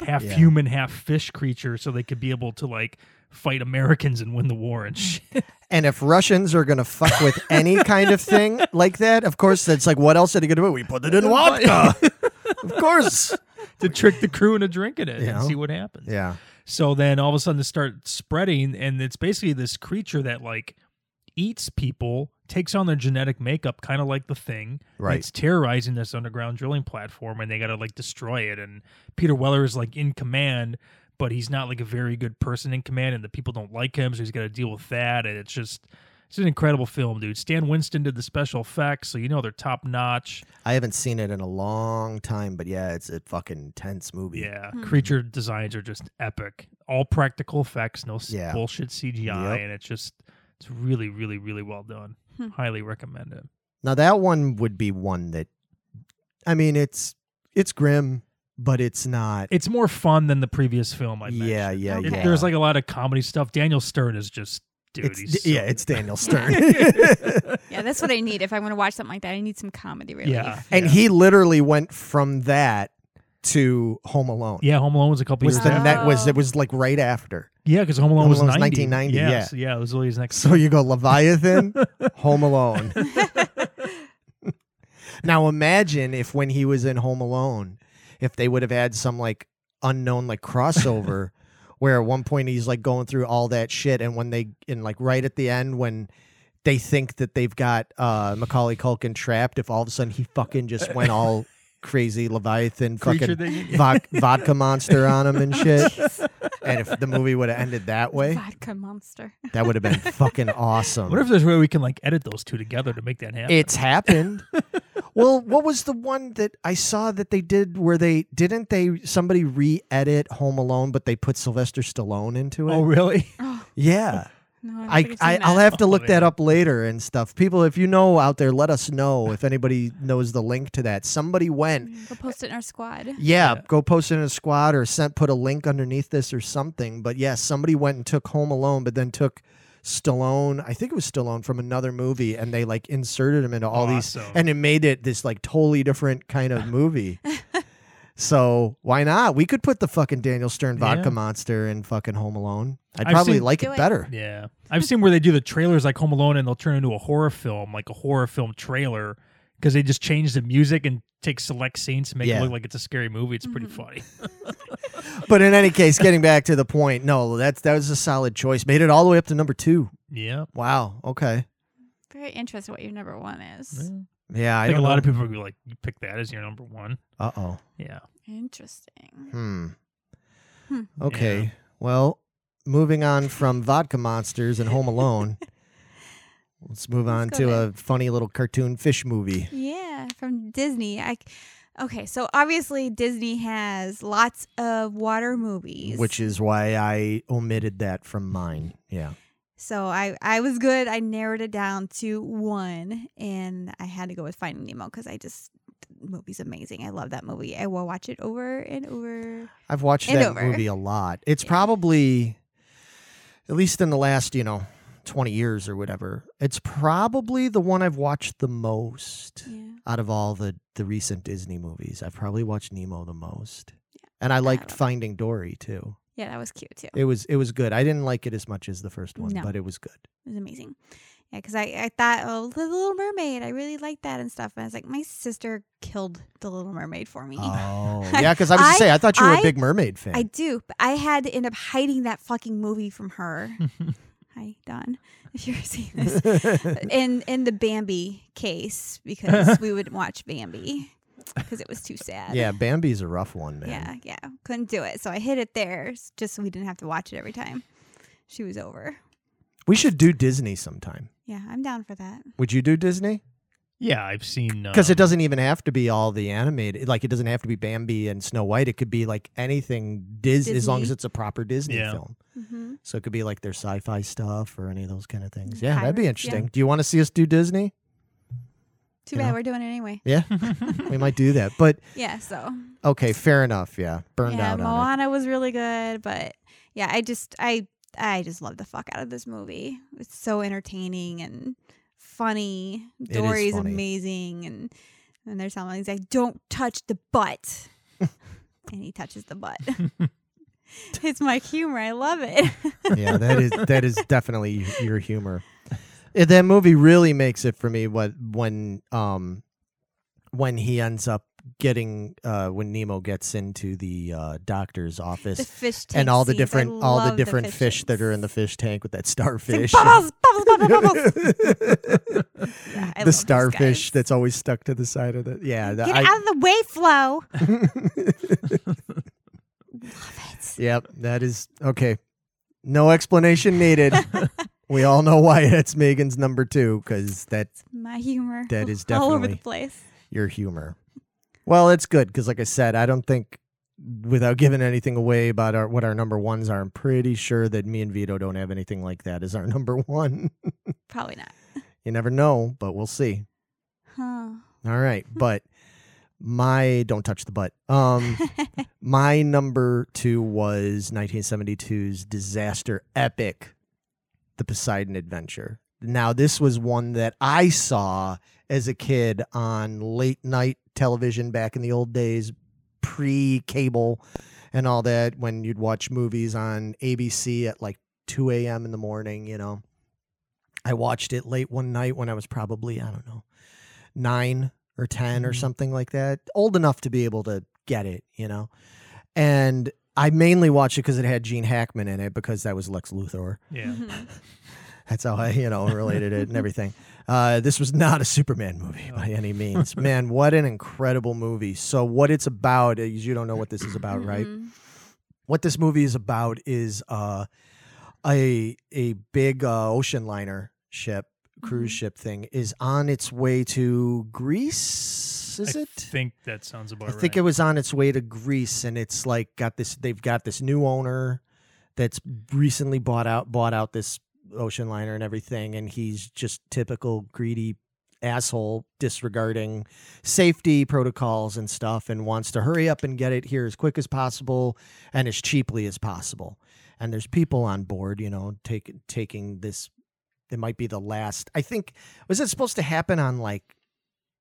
half Yeah. human, half fish creature, so they could be able to like fight Americans and win the war and shit. And if Russians are gonna fuck with any kind of thing like that, of course, that's like, what else are they gonna do? We put it in vodka. of course. to trick the crew into drinking it Yeah. and see what happens. Yeah. So then all of a sudden it starts spreading, and it's basically this creature that like eats people, takes on their genetic makeup, kind of like the thing. Right. It's terrorizing this underground drilling platform, and they got to like destroy it. And Peter Weller is like in command, but he's not like a very good person in command, and the people don't like him, so he's got to deal with that. And it's just. It's an incredible film, dude. Stan Winston did the special effects, so you know they're top notch. I haven't seen it in a long time, but yeah, it's a fucking intense movie. Yeah, Hmm. creature designs are just epic. All practical effects, no Yeah. bullshit CGI, Yep. and it's just it's really, really, really well done. Hmm. Highly recommend it. Now that one would be one that I mean it's it's grim, but it's not It's more fun than the previous film. I mentioned. Yeah, yeah, It- Okay. There's like a lot of comedy stuff. Daniel Stern is just dude. it's, so yeah, it's. Daniel Stern. Yeah, that's what I need. If I want to watch something like that, I need some comedy relief. yeah, and yeah. he literally went from that to Home Alone. yeah, Home Alone was a couple Was years the after. net was it was like right after. Yeah, because Home Alone Home was was 1990, Yeah, yeah. so yeah, it was really his next. So you go Leviathan, Home Alone. now imagine if when he was in Home Alone, if they would have had some like unknown like crossover where at one point he's like going through all that shit and when they and like right at the end when they think that they've got uh Macaulay Culkin trapped if all of a sudden he fucking just went all crazy Leviathan creature fucking that vod- vodka monster on him and shit. And if the movie would have ended that way, Vodka monster. that would have been fucking awesome. What if there's a way we can like edit those two together to make that happen? It's happened. well, what was the one that I saw that they did where they didn't they somebody re-edit Home Alone, but they put Sylvester Stallone into it? oh really? Oh, yeah. No, I, don't I, think I've I seen I'll have to Oh, look that man. up later and stuff. People, if you know out there, let us know if anybody knows the link to that. Somebody went, mm, We'll post it in our squad. yeah, Yeah. go post it in a squad or sent put a link underneath this or something. But yeah, somebody went and took Home Alone, but then took Stallone. I think it was Stallone from another movie, and they like inserted him into all these Awesome. and it made it this like totally different kind of movie. so why not? We could put the fucking Daniel Stern vodka Yeah. monster in fucking Home Alone. I'd I've probably seen- like it it. better. Yeah. I've seen where they do the trailers like Home Alone and they'll turn into a horror film, like a horror film trailer, because they just change the music and take select scenes to make Yeah. it look like it's a scary movie. It's pretty Mhm. funny. But in any case, getting back to the point, no, that's that was a solid choice. Made it all the way up to number two. yeah. Wow. Okay. Very interested what your number one is. Yeah. Yeah, I, I think a don't lot know. of people would be like, you pick that as your number one. Uh oh. Yeah. Interesting. Hmm. Hmm. Okay. Yeah. Well, moving on from vodka monsters and Home Alone. Let's move on Let's go to there. a funny little cartoon fish movie. Yeah, from Disney. I okay, so obviously Disney has lots of water movies, Which is why I omitted that from mine. Yeah. So I I was good. I narrowed it down to one, and I had to go with Finding Nemo because I just the movie's amazing. I love that movie. I will watch it over and over. I've watched that over. movie a lot. It's Yeah. probably, at least in the last, you know, 20 years or whatever, it's probably the one I've watched the most Yeah, out of all the, the recent Disney movies. I've probably watched Nemo the most. And I liked it. Finding Dory too. Yeah, that was cute too. It was it was good. I didn't like it as much as the first one, No. but it was good. It was amazing. Yeah, because I, I thought, oh, the Little Mermaid, I really liked that and stuff. And I was like, my sister killed the Little Mermaid for me. Oh, yeah, because I was gonna say I thought you were a I- big Mermaid fan. I do, but I had to end up hiding that fucking movie from her. Hi, Don, if you're seeing this. in in the Bambi case because we would watch Bambi because it was too sad. yeah, Bambi's a rough one, man. Yeah, yeah. Couldn't do it. So I hid it there just so we didn't have to watch it every time. She was over. We should do Disney sometime. Yeah, I'm down for that. Would you do Disney? Yeah, I've seen because um, it doesn't even have to be all the animated. Like it doesn't have to be Bambi and Snow White. It could be like anything Dis as long as it's a proper Disney Yeah. film. hmm So it could be like their sci-fi stuff or any of those kind of things. Yeah, that'd be Pirates, yeah. interesting. Do you want to see us do Disney? Too bad know? we're doing it anyway. Yeah, we might do that. But Yeah, so okay, fair enough. Yeah, burned yeah, out Moana was really good, but yeah, I just I I just love the fuck out of this movie. It's so entertaining and funny. Dory's funny. amazing, and and there's something he's like, "Don't touch the butt," and he touches the butt. it's my humor. I love it. it. Yeah, that is that is definitely your humor. That movie really makes it for me. What when um when he ends up getting uh when Nemo gets into the uh doctor's office the fish tank and all the scenes, different all the different fish, that are in the fish tank with that starfish. bubbles, bubbles, bubbles, bubbles. Yeah, the starfish that's always stuck to the side of the yeah. the- Get I- out of the way, Flo. love it. Yep, that is okay. No explanation needed. we all know why that's Megan's number two because that's My humor. That is all over the definitely- place. your humor. Well, it's good because, like I said, I don't think, without giving anything away about our what our number ones are, I'm pretty sure that me and Vito don't have anything like that as our number one. Probably not. you never know, but we'll see. Huh. All right, but my don't touch the butt. Um, my number two was 1972's disaster epic, The Poseidon Adventure. Now, this was one that I saw as a kid on late night television back in the old days, pre cable and all that, when you'd watch movies on ABC at like 2 a.m. in the morning, you know. I watched it late one night when I was probably, I don't know, nine or 10 or Mhm. something like that, old enough to be able to get it, you know. And I mainly watched it because it had Gene Hackman in it because that was Lex Luthor. Yeah. Mhm. That's how I, you know, related it and everything. Uh, this was not a Superman movie by any means. Man, what an incredible movie. So, what it's about is you don't know what this is about, right? Mhm. What this movie is about is uh, a a big uh, ocean liner ship, cruise Mhm. ship thing, is on its way to Greece. Is I it? I think that sounds about I right. I think it was on its way to Greece, and it's like got this. They've got this new owner that's recently bought out bought out this ocean liner and everything, and he's just typical greedy asshole, disregarding safety protocols and stuff, and wants to hurry up and get it here as quick as possible and as cheaply as possible. And there's people on board, you know, take, taking this. It might be the last. I think was it supposed to happen on like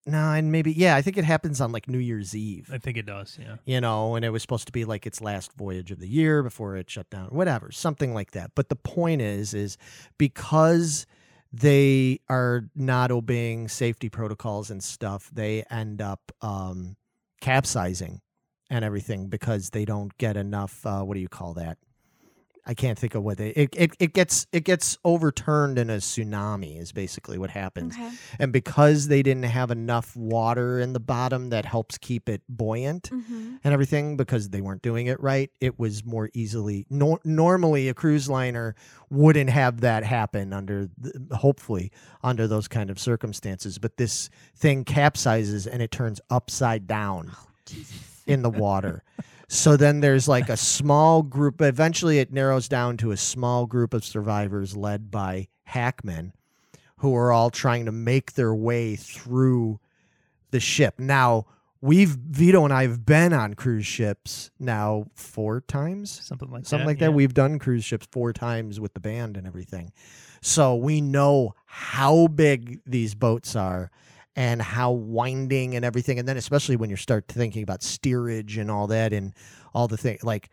no, and maybe yeah, I think it happens on like New Year's Eve. I think it does. Yeah. You know, and it was supposed to be like its last voyage of the year before it shut down, whatever, something like that. But the point is, is because they are not obeying safety protocols and stuff, they end up um, capsizing and everything because they don't get enough. Uh, what do you call that? I can't think of what they. It, it, it gets it gets overturned in a tsunami is basically what happens Okay. and because they didn't have enough water in the bottom that helps keep it buoyant hmm and everything because they weren't doing it right it was more easily nor- normally a cruise liner wouldn't have that happen under hopefully under those kind of circumstances but this thing capsizes and it turns upside down Oh, in the water. so then there's like a small group. Eventually, it narrows down to a small group of survivors led by Hackman, who are all trying to make their way through the ship. Now, we've Vito and I have been on cruise ships now four times Something like something that. like that. We've done cruise ships four times with the band and everything. So we know how big these boats are and how winding and everything. And then especially when you start thinking about steerage and all that and all the thing like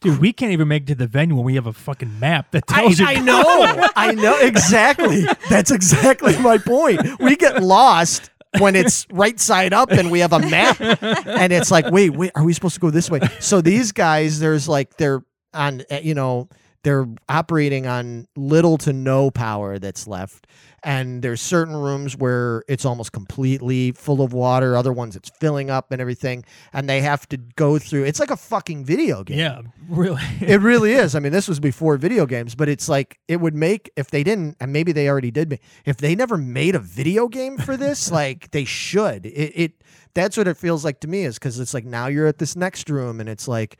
Dude, we can't even make it to the venue when we have a fucking map that I, tells you. I know. I know exactly. That's exactly my point. We get lost when it's right side up and we have a map and it's like, wait, wait, are we supposed to go this way? So these guys, there's like they're on, uh, you know, they're operating on little to no power that's left and there's certain rooms where it's almost completely full of water other ones it's filling up and everything and they have to go through it's like a fucking video game Yeah, really. it really is. I mean, this was before video games, but it's like it would make if they didn't, and maybe they already did. If they never made a video game for this, like they should. It, it that's what it feels like to me is because it's like now you're at this next room and it's like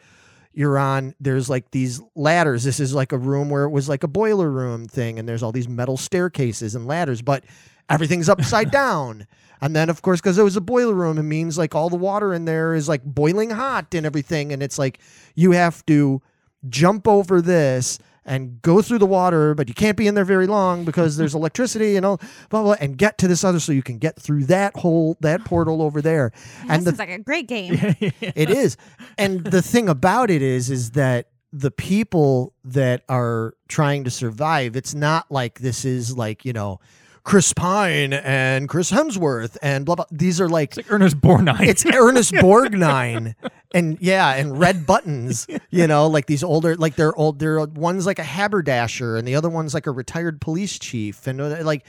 you're on. There's like these ladders. This is like a room where it was like a boiler room thing, and there's all these metal staircases and ladders, but everything's upside down. And then, of course, because it was a boiler room, it means like all the water in there is like boiling hot and everything. And it's like you have to jump over this and go through the water, but you can't be in there very long because there's electricity and all blah blah, blah, and get to this other so you can get through that whole that portal over there. That and the like a great game. it is. And the thing about it is is that the people that are trying to survive, it's not like this is like, you know, Chris Pine and Chris Hemsworth and blah blah. These are like It's like Ernest Borgnine. it's Ernest Borgnine and yeah, and red buttons, you know, like these older, like they're old, they're one's like a haberdasher and the other one's like a retired police chief and uh, like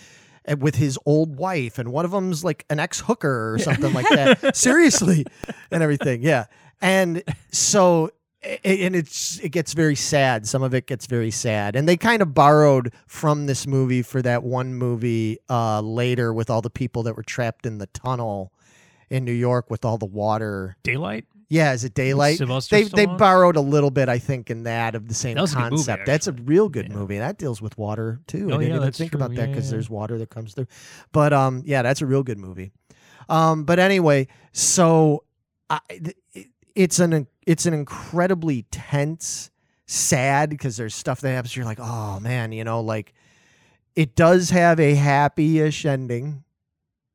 uh, with his old wife and one of them's like an ex hooker or something like that. Seriously, and everything. Yeah. And so, and it's, it gets very sad. Some of it gets very sad. And they kind of borrowed from this movie for that one movie uh, later with all the people that were trapped in the tunnel in New York with all the water. Daylight. Yeah, is it daylight? Sylvester They they borrowed a little bit, I think, in that of the same That was a movie, concept. That's a real good Yeah. movie. That deals with water too. Oh, I didn't yeah, even think true. about that because there's water that comes through. But um, yeah, that's a real good movie. Um, but anyway, so I, th- it's an it's an incredibly tense, sad because there's stuff that happens. You're like, oh man, you know, like it does have a happy-ish ending,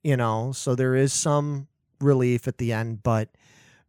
you know. So there is some relief at the end, but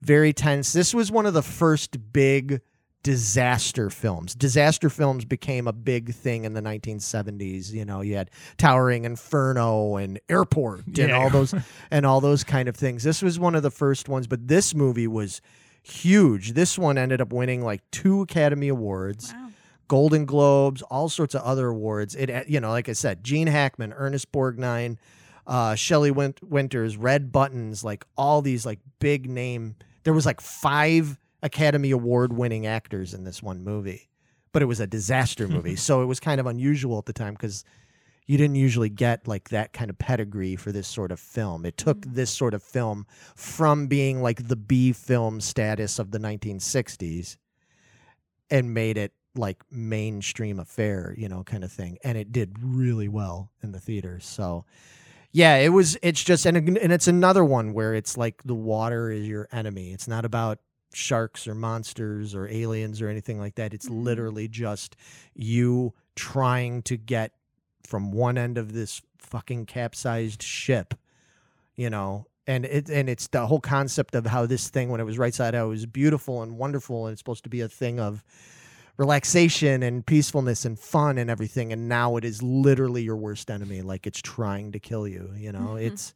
very tense. This was one of the first big disaster films. Disaster films became a big thing in the 1970s. You know, you had Towering Inferno and Airport and Yeah. all those and all those kind of things. This was one of the first ones, but this movie was huge. This one ended up winning like two Academy Awards. Wow. Golden Globes, all sorts of other awards. It, you know, like I said, Gene Hackman, Ernest Borgnine, uh, Shelley Win- Winters, Red Buttons, like all these like big name. There was like five Academy Award winning actors in this one movie, but it was a disaster movie, so it was kind of unusual at the time because you didn't usually get like that kind of pedigree for this sort of film. It took this sort of film from being like the B film status of the 1960s and made it like mainstream affair, you know, kind of thing. And it did really well in the theaters. So yeah, it was it's just and and it's another one where it's like the water is your enemy. It's not about sharks or monsters or aliens or anything like that. It's Mhm. literally just you trying to get from one end of this fucking capsized ship, you know. And it and it's the whole concept of how this thing when it was right side out was beautiful and wonderful and it's supposed to be a thing of relaxation and peacefulness and fun and everything and now it is literally your worst enemy like it's trying to kill you you know Mhm. it's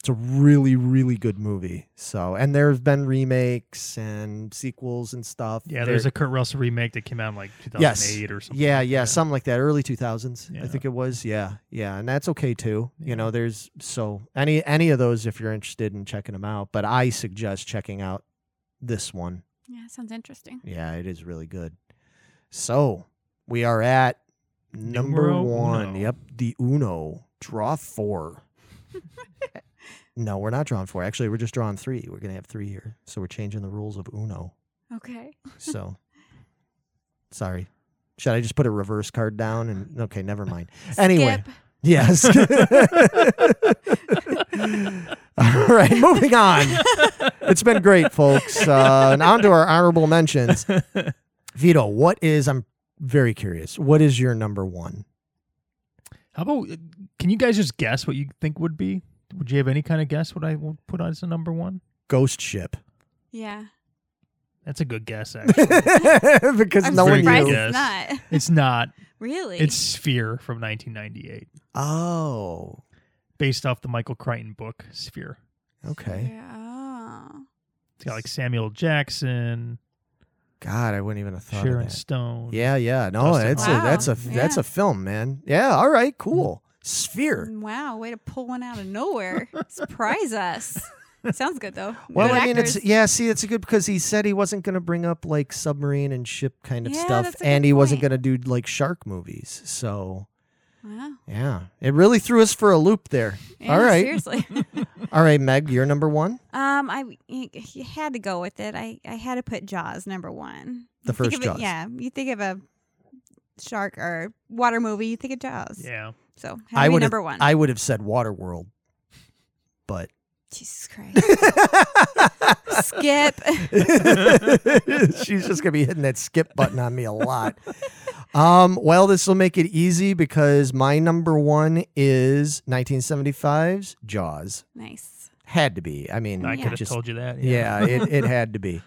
it's a really really good movie so and there have been remakes and sequels and stuff Yeah, There- there's a Kurt Russell remake that came out in like Yes. 2008 or something. yeah like yeah that. something like that early 2000s i think it was yeah yeah and that's okay too Yeah. you know there's so any any of those if you're interested in checking them out but i suggest checking out this one Yeah, sounds interesting. Yeah, it is really good. So we are at number Numero one. uno. Yep, the Uno. Draw four. no, we're not drawing four. Actually, we're just drawing three. We're gonna have three here. So we're changing the rules of Uno. Okay. So sorry. Should I just put a reverse card down and okay, never mind. Anyway. Skip. Yes. All right, moving on. It's been great, folks. Uh, and on to our honorable mentions. Vito, what is, I'm very curious, what is your number one? How about? uh, Can you guys just guess what you think would be? Would you have any kind of guess what I would put as a number one? Ghost Ship. Yeah. That's a good guess, actually. because I'm no one Very surprised knew. good. it's not. it's not. Really? It's Sphere from 1998, Oh, based off the Michael Crichton book Sphere. okay. Yeah. Oh. It's got like Samuel Jackson, God, I wouldn't even have thought Sharon of that. Sharon Stone. Yeah, yeah. No, Dustin that's a Hoffman. that's a Wow, that's yeah. a film, man. Yeah. All right. Cool. Mm-hmm. Sphere. Wow, way to pull one out of nowhere. Surprise us. Sounds good though. Well, Good I mean, actors. it's yeah. See, it's good because he said he wasn't going to bring up like submarine and ship kind of Yeah, stuff, and he wasn't going to do like shark movies. So Wow. yeah, it really threw us for a loop there. Yeah, All right, Seriously. all right, Meg, you're number one. um, I you, had to go with it. I I had to put Jaws number one. The You first it- Jaws. yeah, you think of a shark or water movie, you think of Jaws. Yeah. So I be would have, number one. I would have said Waterworld, but Jesus Christ. Skip. she's just gonna be hitting that skip button on me a lot. Um, well, this will make it easy because my number one is 1975's Jaws. nice. Had to be. I mean, I Yeah. could have just- told you that. Yeah, it, it had to be.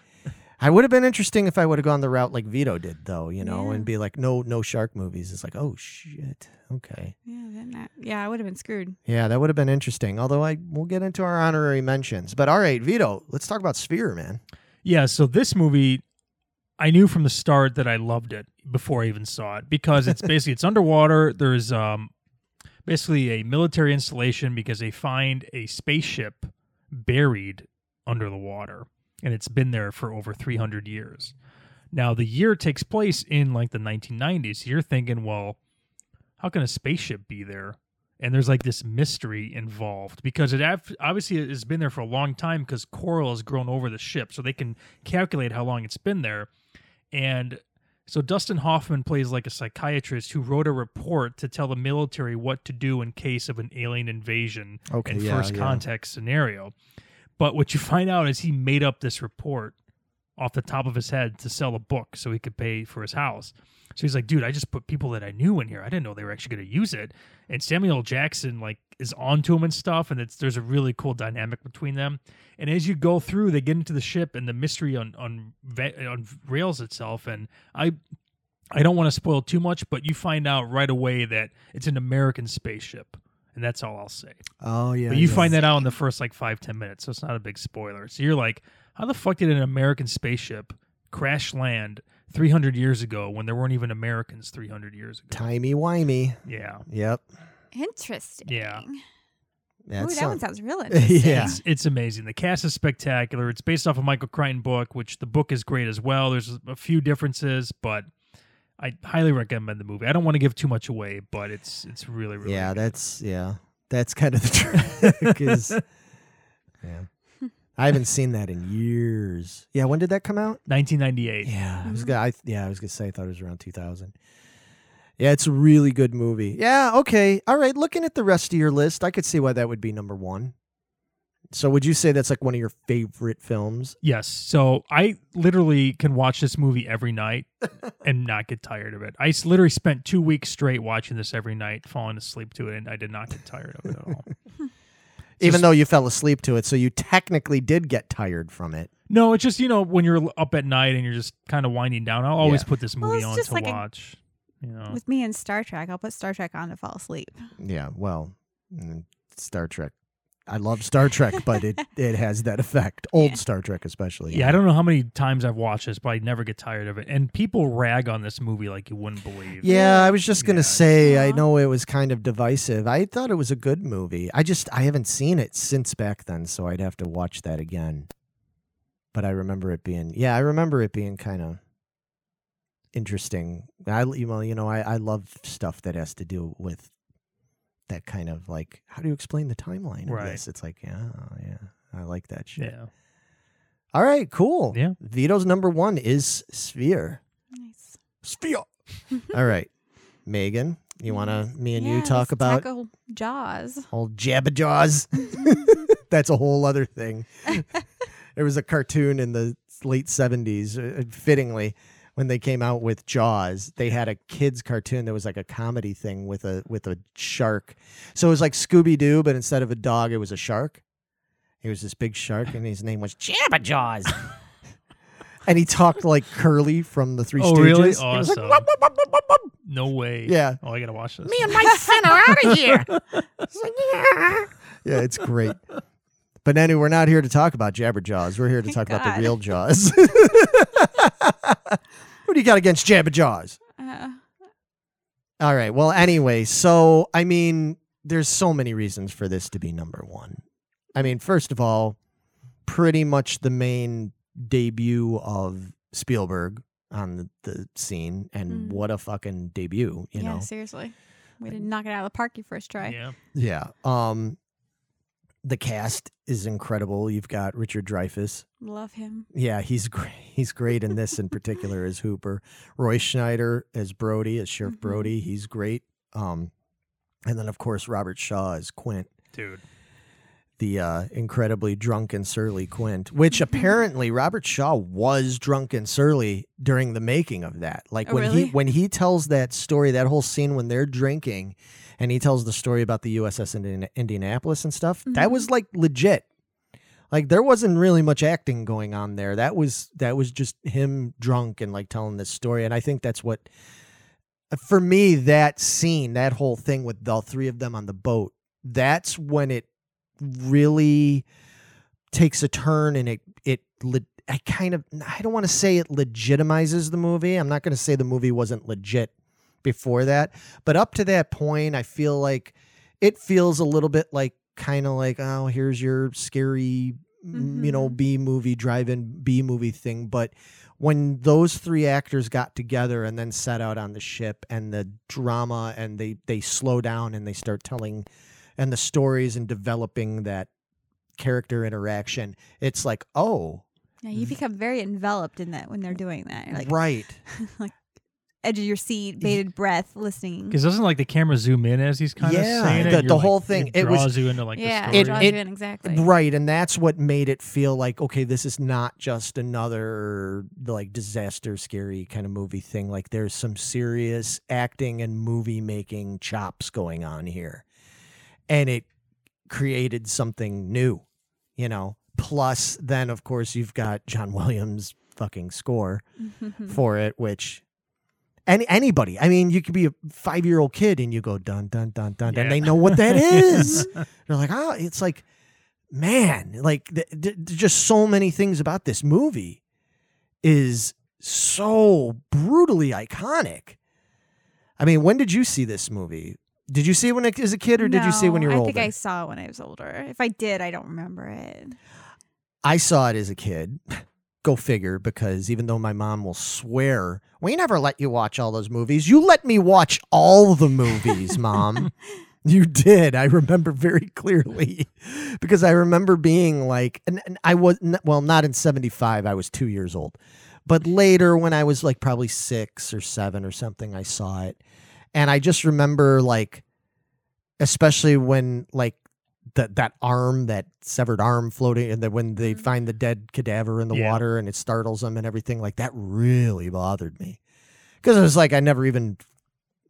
I would have been interesting if I would have gone the route like Vito did, though, you know, Yeah. and be like, no, no shark movies. It's like, oh shit, okay, Yeah, then that, yeah, I would have been screwed. yeah, that would have been interesting. Although I we'll get into our honorary mentions, but all right, Vito, let's talk about Sphere, man. Yeah, so this movie I knew from the start that I loved it before I even saw it because it's basically it's underwater. There's um basically a military installation because they find a spaceship buried under the water and it's been there for over 300 years. Now the year takes place in like the 1990s. You're thinking, well, how can a spaceship be there? And there's like this mystery involved because it av- obviously has been there for a long time because coral has grown over the ship, so they can calculate how long it's been there. And so Dustin Hoffman plays like a psychiatrist who wrote a report to tell the military what to do in case of an alien invasion Okay, and yeah, first yeah. contact scenario. But what you find out is he made up this report off the top of his head to sell a book so he could pay for his house. So he's like, dude, I just put people that I knew in here. I didn't know they were actually going to use it. And Samuel Jackson like is onto him and stuff, and it's there's a really cool dynamic between them. And as you go through, they get into the ship, and the mystery on on unrails itself. And I I don't want to spoil too much, but you find out right away that it's an American spaceship, and that's all I'll say. Oh yeah, But you yeah. find that out in the first like five ten minutes, so it's not a big spoiler. So you're like, how the fuck did an American spaceship crash land 300 years ago when there weren't even Americans 300 years ago? timey wimey. Yeah, Yep. Interesting. Yeah. That Ooh, that sound- one sounds real interesting. Yeah. it's it's amazing. The cast is spectacular. It's based off a Michael Crichton book, which the book is great as well. There's a few differences, but I highly recommend the movie. I don't want to give too much away, but it's it's really really yeah, good. that's yeah, that's kind of the trick. Is yeah, I haven't seen that in years. Yeah, when did that come out? 1998. Yeah, I was Mhm. gonna. I, yeah, I was gonna say I thought it was around two thousand. Yeah, it's a really good movie. Yeah, okay, all right. Looking at the rest of your list, I could see why that would be number one. So, would you say that's like one of your favorite films? Yes. So I literally can watch this movie every night and not get tired of it. I literally spent two weeks straight watching this every night, falling asleep to it, and I did not get tired of it at all. Even Just- though you fell asleep to it, so you technically did get tired from it. No, it's just you know when you're up at night and you're just kind of winding down. I'll always Yeah. put this movie it's on just to like a- watch. you know, With me and Star Trek, I'll put Star Trek on to fall asleep. Yeah, well, mm, Star Trek. I love Star Trek, but it it has that effect. Old Yeah. Star Trek, especially. yeah, I don't know how many times I've watched this, but I never get tired of it. And people rag on this movie like you wouldn't believe. Yeah, I was just gonna Yeah. say. I know it was kind of divisive. I thought it was a good movie. I just I haven't seen it since back then, so I'd have to watch that again. But I remember it being yeah, I remember it being kind of interesting. I well, you know, I I love stuff that has to do with that kind of like how do you explain the timeline of Right. this? It's like yeah, yeah, I like that shit. Yeah. All right, cool. Yeah. Vito's number one is Sphere. Nice. Sphere. All right, Megan, you want to me and you talk about tackle Jaws. old Jabberjaws? That's a whole other thing. there was a cartoon in the late seventies, uh, fittingly, when they came out with Jaws. They had a kids cartoon that was like a comedy thing with a with a shark. So it was like Scooby Doo, but instead of a dog, it was a shark. He was this big shark, and his name was Jabberjaws. and he talked like Curly from the Three Oh, Stooges. really? He was like, Awesome. "Wop, wop, wop, wop, wop, wop." No way. Yeah. Oh, I gotta watch this. Me and my fin are out of here. Like, yeah. yeah, it's great. But anyway, we're not here to talk about Jabberjaws. We're here to talk about the real Jaws. what do you got against Jabberjaws? Uh, All right. Well, anyway, so I mean, there's so many reasons for this to be number one. I mean, first of all, pretty much the main debut of Spielberg on the, the scene, and Mm. what a fucking debut, you yeah, know? seriously. We didn't knock it out of the park your first try. Yeah. Yeah. Um, the cast is incredible. You've got Richard Dreyfuss. Love him. Yeah, he's great. He's great in this in particular as Hooper. Roy Scheider as Brody, as Sheriff Mhm. Brody. He's great. Um, and then of course Robert Shaw as Quint, Dude. the uh, incredibly drunk and surly Quint. Which apparently Robert Shaw was drunk and surly during the making of that. Like Oh, when really? he when he tells that story, that whole scene when they're drinking, and he tells the story about the USS Indian- Indianapolis and stuff. That Mhm. was like legit. Like there wasn't really much acting going on there. That was that was just him drunk and like telling this story. And I think that's what for me that scene, that whole thing with all three of them on the boat, that's when it really takes a turn and it it le- I kind of I don't want to say it legitimizes the movie. I'm not going to say the movie wasn't legit before that, but up to that point I feel like it feels a little bit like kind of like oh here's your scary mm, you know Mhm. B movie drive-in B movie thing, but when those three actors got together and then set out on the ship and the drama and they they slow down and they start telling and the stories and developing that character interaction it's like oh Yeah, you become very enveloped in that when they're doing that. You're like right like edge of your seat, bated breath, listening. Because doesn't like the camera zoom in as he's kind of Yeah, saying it? the- and the you're, whole like, thing, It it was- draws you into like yeah, the it story. draws It- you in exactly. right and that's what made it feel like okay this is not just another like disaster scary kind of movie thing like there's some serious acting and movie making chops going on here and it created something new you know plus then of course you've got john williams fucking score for it, which any anybody, I mean, you could be a five year old kid and you go dun dun dun dun, Yeah. and they know what that is. They're like, oh, it's like, man, like th- th- just so many things about this movie is so brutally iconic. I mean, when did you see this movie? Did you see it when it, as a kid, or did you see it when you were older? I think I saw it when I was older. If I did, I don't remember it. I saw it as a kid. Go figure, because even though my mom will swear, we never let you watch all those movies. You let me watch all the movies, mom. you did. I remember very clearly because I remember being like, and, and I was, n- well, not in 75, I was two years old. But later, when I was like probably six or seven or something, I saw it. And I just remember like, especially when like that that arm, that severed arm floating, and that when they Mhm. find the dead cadaver in the Yeah. water and it startles them and everything, like that really bothered me because it was like I never even.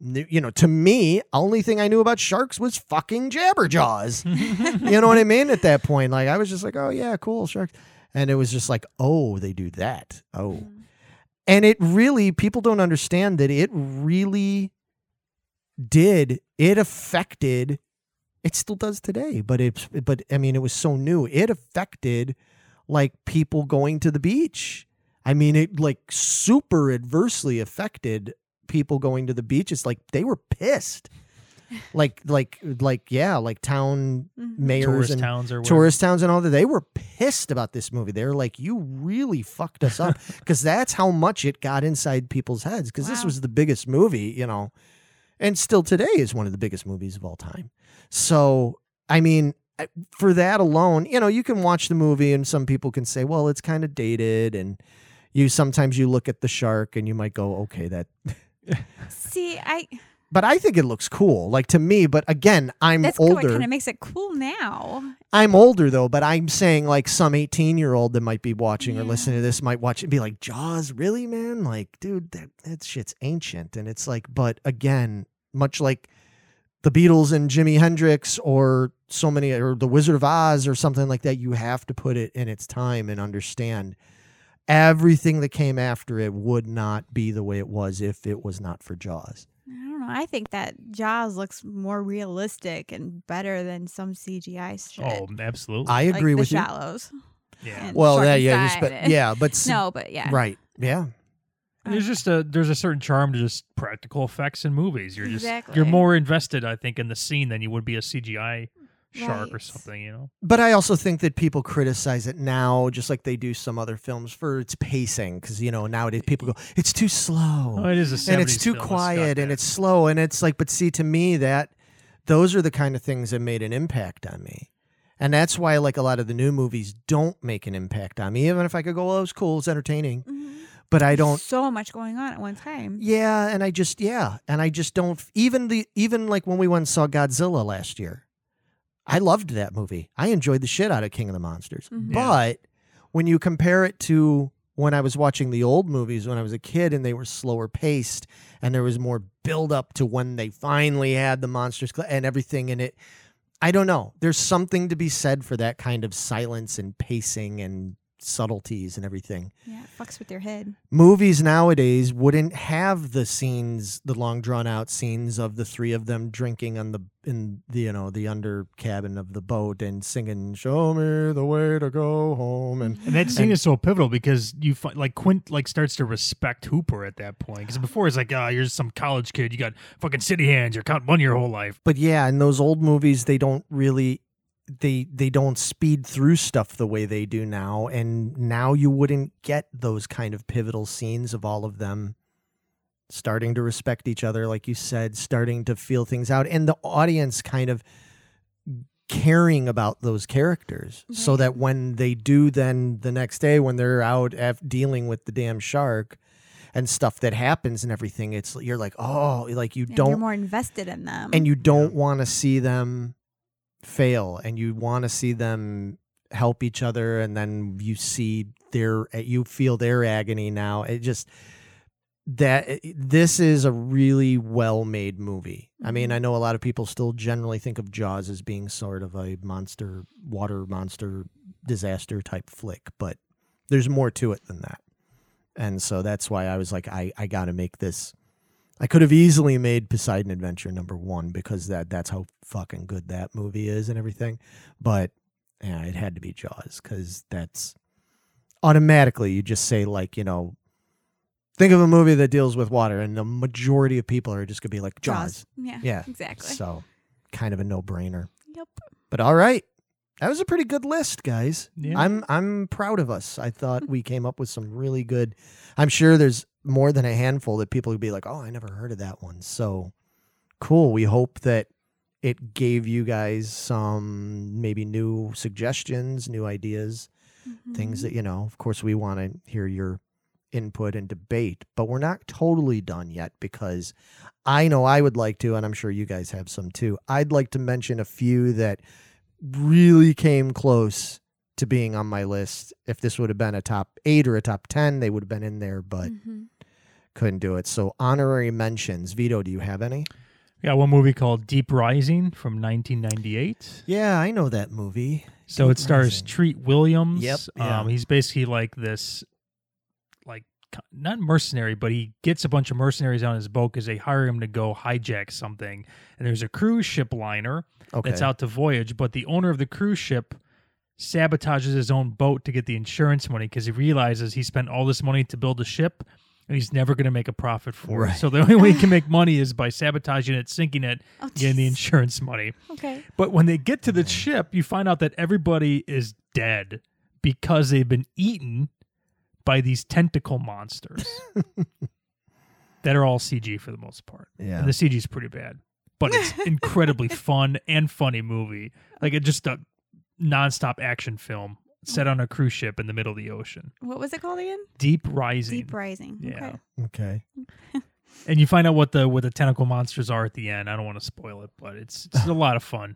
knew You know, to me, only thing I knew about sharks was fucking jabberjaws. you know what I mean? At that point, like I was just like, "Oh yeah, cool sharks," and it was just like, "Oh, they do that." Oh, Mm. and it really people don't understand that it really did it affected it still does today but it's but i mean it was so new. It affected like people going to the beach. I mean it like super adversely affected people going to the beach it's like they were pissed. Like like like yeah like town Mhm. mayors tourist and towns or tourist towns and all that they were pissed about this movie. They were like you really fucked us up. Because that's how much it got inside people's heads because this was the biggest movie you know and still today is one of the biggest movies of all time so i mean for that alone you know you can watch the movie and some people can say well it's kind of dated and you sometimes you look at the shark and you might go okay that See, I but i think it looks cool like to me but again i'm that's what older kind of makes it cool now. I'm older though, but I'm saying like some 18 year old that might be watching or listening to this might watch it and be like, Jaws, really, man? Like, dude, that, that shit's ancient. And it's like, but again, much like the Beatles and Jimi Hendrix or so many, or the Wizard of Oz or something like that, you have to put it in its time and understand everything that came after it would not be the way it was if it was not for Jaws. I don't know. I think that Jaws looks more realistic and better than some CGI shit. Oh, absolutely. I like agree the with you. Shallows. yeah. Well, yeah, yeah, but yeah, but No, but yeah. right, yeah. And there's just a there's a certain charm to just practical effects in movies. You're just Exactly. you're more invested, I think, in the scene than you would be a CGI shark or something. You know. But I also think that people criticize it now, just like they do some other films, for its pacing. Because you know nowadays people go, it's too slow. Oh, it is a and it's too film, it's got quiet and it's slow and it's like but see to me that those are the kind of things that made an impact on me and that's why like a lot of the new movies don't make an impact on me even if i could go well it was cool it's entertaining Mhm. But i don't So much going on at one time. yeah and i just yeah and i just don't even the even like when we went and saw godzilla last year i loved that movie i enjoyed the shit out of king of the monsters Mhm. Yeah. but when you compare it to when I was watching the old movies when I was a kid and they were slower paced and there was more build up to when they finally had the monsters cl- and everything in it. I don't know. There's something to be said for that kind of silence and pacing and subtleties and everything. Yeah, it fucks with your head. Movies nowadays wouldn't have the scenes, the long drawn out scenes of the three of them drinking on the in the you know the under cabin of the boat and singing "Show me the way to go home" and And that scene And- is so pivotal because you find like Quint like starts to respect Hooper at that point. Because before it's like, ah, you're just some college kid. You got fucking city hands. You're counting money your whole life. but yeah, in those old movies, they don't really they they don't speed through stuff the way they do now, and now you wouldn't get those kind of pivotal scenes of all of them starting to respect each other, like you said, starting to feel things out, and the audience kind of caring about those characters so that when they do then the next day when they're out af- dealing with the damn shark and stuff that happens and everything it's you're like oh like you Yeah, don't You're more invested in them. and you don't want to see them fail and you want to see them help each other and then you see their you feel their agony now it just that this is a really well made movie i mean Mhm. i know a lot of people still generally think of jaws as being sort of a monster water monster disaster type flick but there's more to it than that and so that's why i was like i i got to make this I could have easily made Poseidon Adventure number one because that that's how fucking good that movie is and everything. But yeah, it had to be Jaws because that's automatically you just say like you know, think of a movie that deals with water, and the majority of people are just gonna be like Jaws. Yeah. Yeah. Exactly. So kind of a no brainer. Yep. But all right. That was a pretty good list, guys. Yeah. I'm I'm proud of us. I thought we came up with some really good. I'm sure there's more than a handful that people would be like, "Oh, I never heard of that one." So cool. We hope that it gave you guys some maybe new suggestions, new ideas, things Mhm. that you know. Of course, we want to hear your input and debate, but we're not totally done yet because I know I would like to, and I'm sure you guys have some too. I'd like to mention a few that really came close to being on my list. If this would have been a top eight or a top 10, they would have been in there, but Mhm. couldn't do it. So, honorary mentions. Vito, do you have any? We got one movie called Deep Rising from 1998. Yeah, I know that movie. So Deep it stars Rising. Treat Williams. Yep, yeah. Um, he's basically like this, like co- not mercenary, but he gets a bunch of mercenaries on his boat because they hire him to go hijack something. And there's a cruise ship liner Okay. that's out to voyage, but the owner of the cruise ship sabotages his own boat to get the insurance money because he realizes he spent all this money to build a ship and he's never going to make a profit for Right. it. So the only way he can make money is by sabotaging it, sinking it, Oh, getting the insurance money. Okay. But when they get to the ship, you find out that everybody is dead because they've been eaten by these tentacle monsters that are all CG for the most part. Yeah. And the CG is pretty bad, but it's incredibly fun and funny movie. Like it just a nonstop action film set on a cruise ship in the middle of the ocean. What was it called again? Deep Rising. Deep Rising. Yeah. Okay. okay. And you find out what the what the tentacle monsters are at the end. I don't want to spoil it, but it's it's a lot of fun.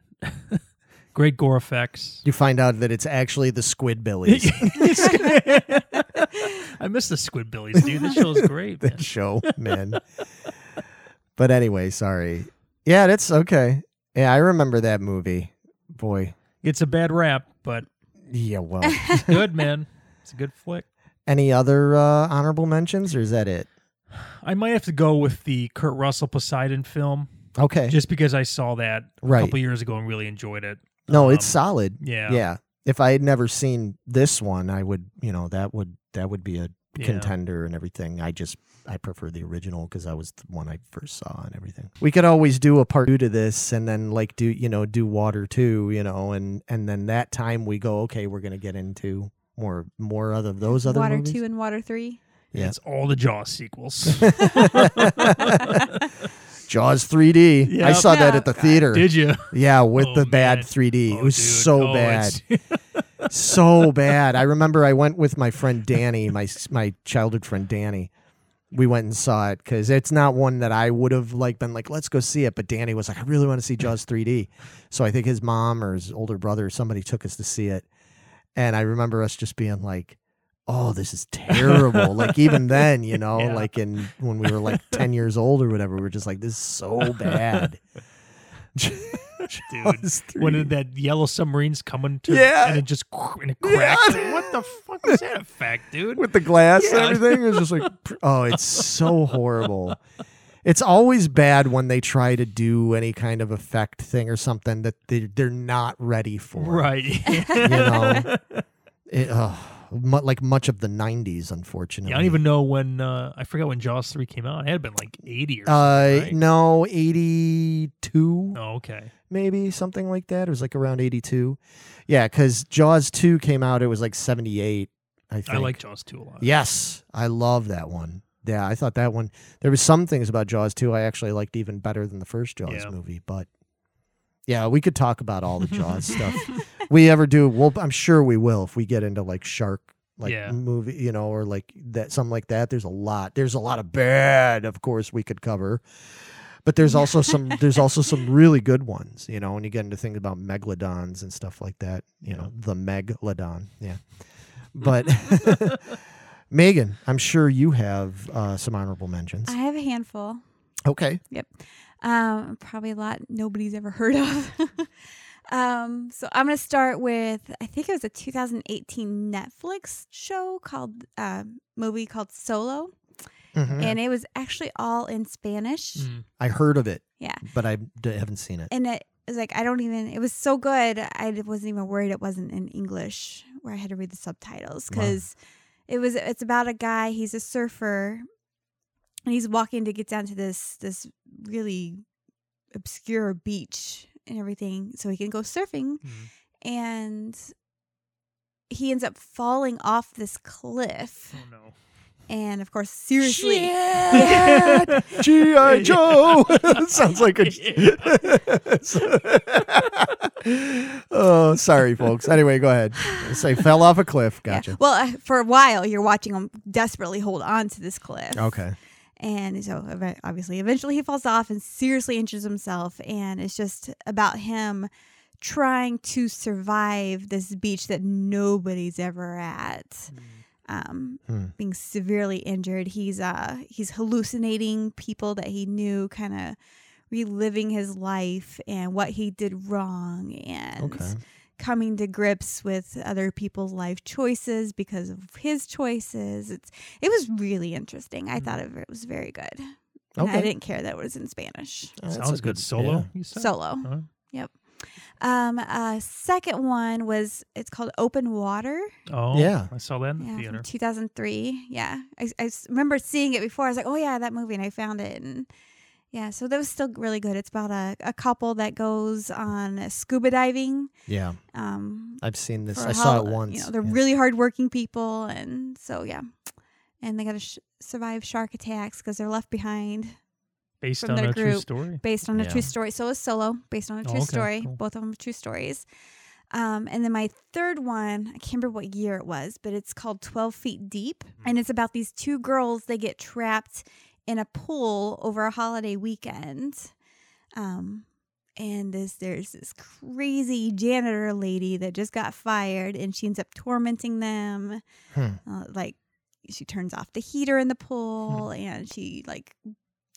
Great gore effects. You find out that it's actually the Squidbillies. I miss the Squidbillies, dude. This show's great. man. that show, man. but anyway, sorry. Yeah, that's okay. Yeah, I remember that movie. Boy. It's a bad rap, but Yeah, well. it's good, man. It's a good flick. Any other uh, honorable mentions, or is that it? I might have to go with the Kurt Russell Poseidon film, Okay. just because I saw that a couple years ago and really enjoyed it. no, it's Um, solid. Yeah. Yeah. If I had never seen this one, I would, you know, that would that would be a Yeah. contender and everything. I just I prefer the original because that was the one I first saw and everything. We could always do a part two to this and then like do you know do water two, you know, and and then that time we go okay, we're gonna get into more more other those other Water movies. two and Water three. Yeah. Yeah. It's all the Jaws sequels. Jaws 3D. I Yep. saw that Oh, at the God. theater. Did you? Yeah, with Oh, the bad man. 3D. Oh, it was dude. so Oh, bad. so bad. I remember I went with my friend Danny, my my childhood friend Danny. We went and saw it because it's not one that I would have like been like, let's go see it. But Danny was like, I really want to see Jaws 3D. So I think his mom or his older brother or somebody took us to see it. And I remember us just being like, oh, this is terrible. like even then, you know, Yeah. like in when we were like 10 years old or whatever, we were just like, this is so bad. Dude, when did that yellow submarine's coming to Yeah. and it just and it cracked. Yeah. What the fuck was that effect, dude? with the glass Yeah. and everything. It was just like, oh, it's so horrible. It's always bad when they try to do any kind of effect thing or something that they they're not ready for. Right. You know, it, uh, mu- like much of the '90s, unfortunately. Yeah, I don't even know when uh, I forgot when Jaws three came out. It had been like eighty or Uh, right? no, '82, Oh, okay. maybe something like that. It was like around '82. Yeah, because Jaws two came out. It was like '78. I think. I like Jaws two a lot. Yes, I love that one. Yeah, I thought that one. There was some things about Jaws 2 I actually liked even better than the first Jaws Yeah. movie. But yeah, we could talk about all the Jaws stuff. We ever do? Well, I'm sure we will if we get into like shark like Yeah. movie, you know, or like that something like that. There's a lot. There's a lot of bad, of course, we could cover. But there's also some there's also some really good ones, you know, when you get into things about megalodons and stuff like that, you know, the megalodon. Yeah. But Megan, I'm sure you have uh, some honorable mentions. I have a handful. Okay. Yep. Um, probably a lot nobody's ever heard of. Um, so I'm gonna start with I think it was a 2018 Netflix show called uh, movie called Solo, Mhm. and it was actually all in Spanish. Mm. I heard of it, Yeah, but I d- haven't seen it. and it was like I don't even. It was so good. I wasn't even worried it wasn't in English, where I had to read the subtitles Wow. because it was. It's about a guy. He's a surfer, and he's walking to get down to this this really obscure beach and everything, so he can go surfing. Mm. And he ends up falling off this cliff, Oh no. and of course, seriously. G.I. Joe. Sounds like a. oh, sorry, folks. Anyway, go ahead. Say fell off a cliff. Yeah. Gotcha. Well, uh, for a while, you're watching him desperately hold on to this cliff. Okay. And so, obviously, eventually he falls off and seriously injures himself. And it's just about him trying to survive this beach that nobody's ever at. Um, Hmm. being severely injured. He's uh he's hallucinating people that he knew, kind of reliving his life and what he did wrong, and Okay. Coming to grips with other people's life choices because of his choices. It's it was really interesting. I thought it was very good. And I didn't care that it was in Spanish. Oh, Sounds a good. Solo. yeah. You said? Solo. Huh? Um uh second one was it's called Open Water. Oh, Yeah. I saw that in the theater. 2003. Yeah. I, I remember seeing it before. I was like, "Oh yeah, that movie." And I found it and yeah, so that was still really good. It's about a, a couple that goes on scuba diving. Yeah. Um, I've seen this. for I saw it once. You know, they're yeah. really hardworking people, and so yeah, and they got to sh- survive shark attacks because they're left behind, Based on their a true story. based on a true story. So is Solo, based on a Oh, true okay, story. cool. Both of them are true stories. Um, and then my third one, I can't remember what year it was, but it's called Twelve Feet Deep, Hmm. and it's about these two girls. They get trapped in a pool over a holiday weekend. Um, and this there's this crazy janitor lady that just got fired, and she ends up tormenting them. Hmm. Uh, like she turns off the heater in the pool, and she like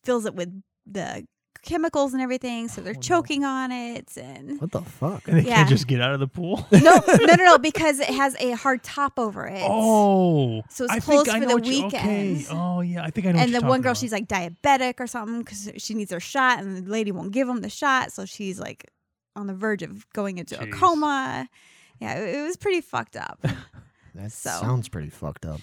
fills it with the chemicals and everything, so they're Oh, no. choking on it. And What the fuck? And they Yeah. can't just get out of the pool. no, no, no, no, because it has a hard top over it. Oh, So it's closed for the what you- Okay. weekend. Oh yeah, I think I know. and what the you're one talking girl, about. she's like diabetic or something because she needs her shot, and the lady won't give them the shot, so she's like on the verge of going into a Jeez. coma. Yeah, it, it was pretty fucked up, That So. sounds pretty fucked up.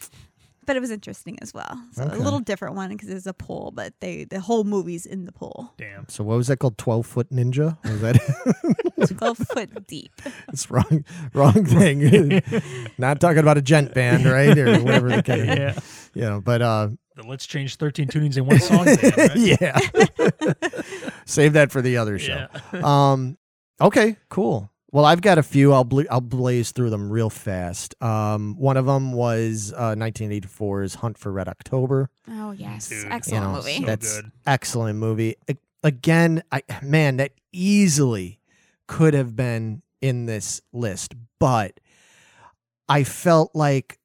But it was interesting as well. So Okay. a little different one because it's a pool, but they the whole movie's in the pool. Damn. So what was that called? Twelve foot ninja? Was that? Twelve foot deep. it's wrong. Wrong thing. Not talking about a djent band, right, or whatever the case. Yeah. You know, but uh, The Let's Change 13 tunings in one song. band, right? yeah. Save that for the other show. Yeah. Um, okay, cool. Well, I've got a few. I'll bla- I'll blaze through them real fast. Um, one of them was uh, 1984's Hunt for Red October. Oh yes, Dude. excellent You know, movie. So That's good. excellent movie. A- Again, I man, that easily could have been in this list, but I felt like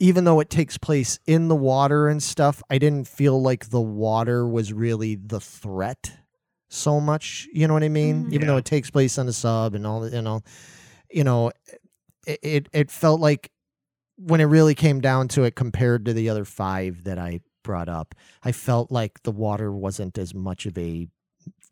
even though it takes place in the water and stuff, I didn't feel like the water was really the threat so much. You know what I mean? Mhm. Even though it takes place on the sub and all, you know, you know, it, it it felt like when it really came down to it, compared to the other five that I brought up, I felt like the water wasn't as much of a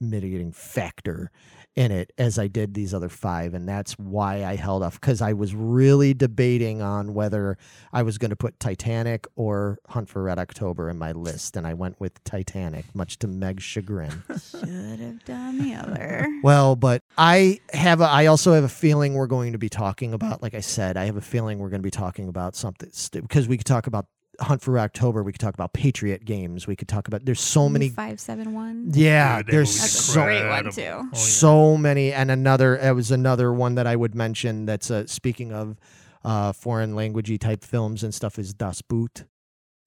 mitigating factor in it as I did these other five. And that's why I held off because I was really debating on whether I was going to put Titanic or Hunt for Red October in my list. And I went with Titanic, much to Meg's chagrin. Should have done the other. Well, but I have a, I also have a feeling we're going to be talking about like I said, I have a feeling we're going to be talking about something because we could talk about Hunt for October, we could talk about Patriot games, we could talk about there's so many five seven one. yeah, Dude, there's movie's That's a so great one, too. Oh, yeah. so many and another it was another one that I would mention that's uh, speaking of uh foreign languagey type films and stuff is Das Boot.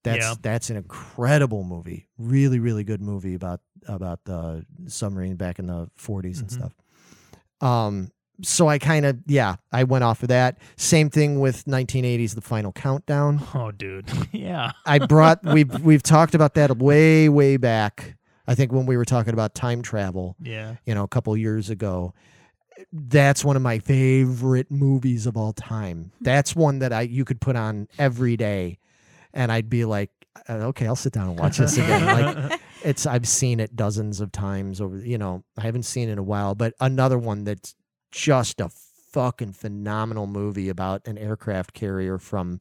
That's Yeah. that's an incredible movie. Really really good movie about about the submarine back in the 40s and Mhm. stuff. Um so I kind of yeah, I went off of that. Same thing with 1980s The Final Countdown. Oh, dude. yeah. I brought we've we've talked about that way way back. I think when we were talking about time travel Yeah. you know, a couple years ago. That's one of my favorite movies of all time. That's one that I you could put on every day, and I'd be like, "Uh, okay, I'll sit down and watch this again. like it's I've seen it dozens of times over. You know, I haven't seen it in a while, but another one that's just a fucking phenomenal movie about an aircraft carrier from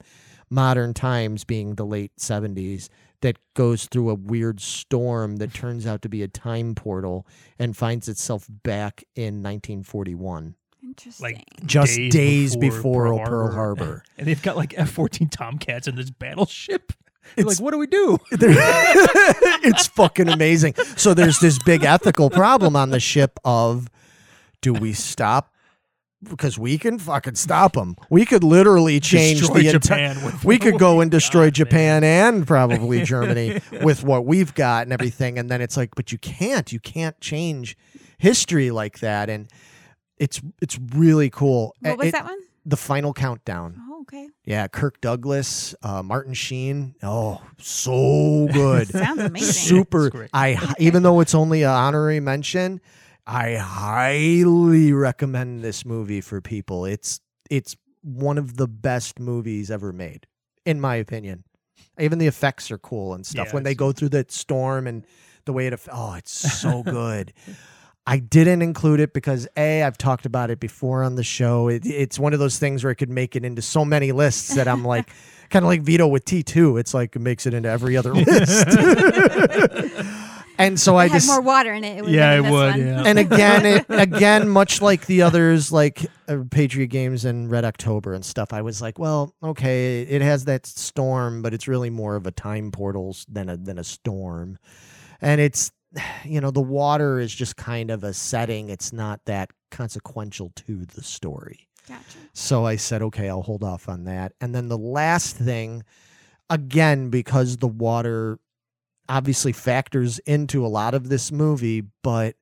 modern times being the late 70s that goes through a weird storm that turns out to be a time portal and finds itself back in 1941 Interesting. Like just days, before, Pearl Pearl Harbor. Harbor. And they've got like F 14 Tomcats in this battleship. It's- like, what do we do? it's fucking amazing. So there's this big ethical problem on the ship of do we stop because we can fucking stop them. We could literally change Destroy the entire Japan with we could go and destroy got, Japan man. and probably Germany with what we've got and everything. And then it's like, but you can't, you can't change history like that. And it's it's really cool. what was It- that one? The final countdown. Oh, okay. Yeah, Kirk Douglas, uh, Martin Sheen. Oh, so good. Sounds amazing. Super. I even though it's only an honorary mention, I highly recommend this movie for people. It's it's one of the best movies ever made, in my opinion. Even the effects are cool and stuff Yeah, when they go through that storm and the way it. Oh, it's so good. I didn't include it because a I've talked about it before on the show. It, it's one of those things where it could make it into so many lists that I'm like, kind of like Vito with T two. It's like it makes it into every other list. And so I had just more water in it. it Yeah, it would. one. Yeah. and again, it, again, much like the others, like uh, Patriot Games and Red October and stuff, I was like, well, okay, it has that storm, but it's really more of a time portals than a than a storm, and it's, you know, the water is just kind of a setting. It's not that consequential to the story. Gotcha. So I said, okay, I'll hold off on that. And then the last thing, again, because the water obviously factors into a lot of this movie, but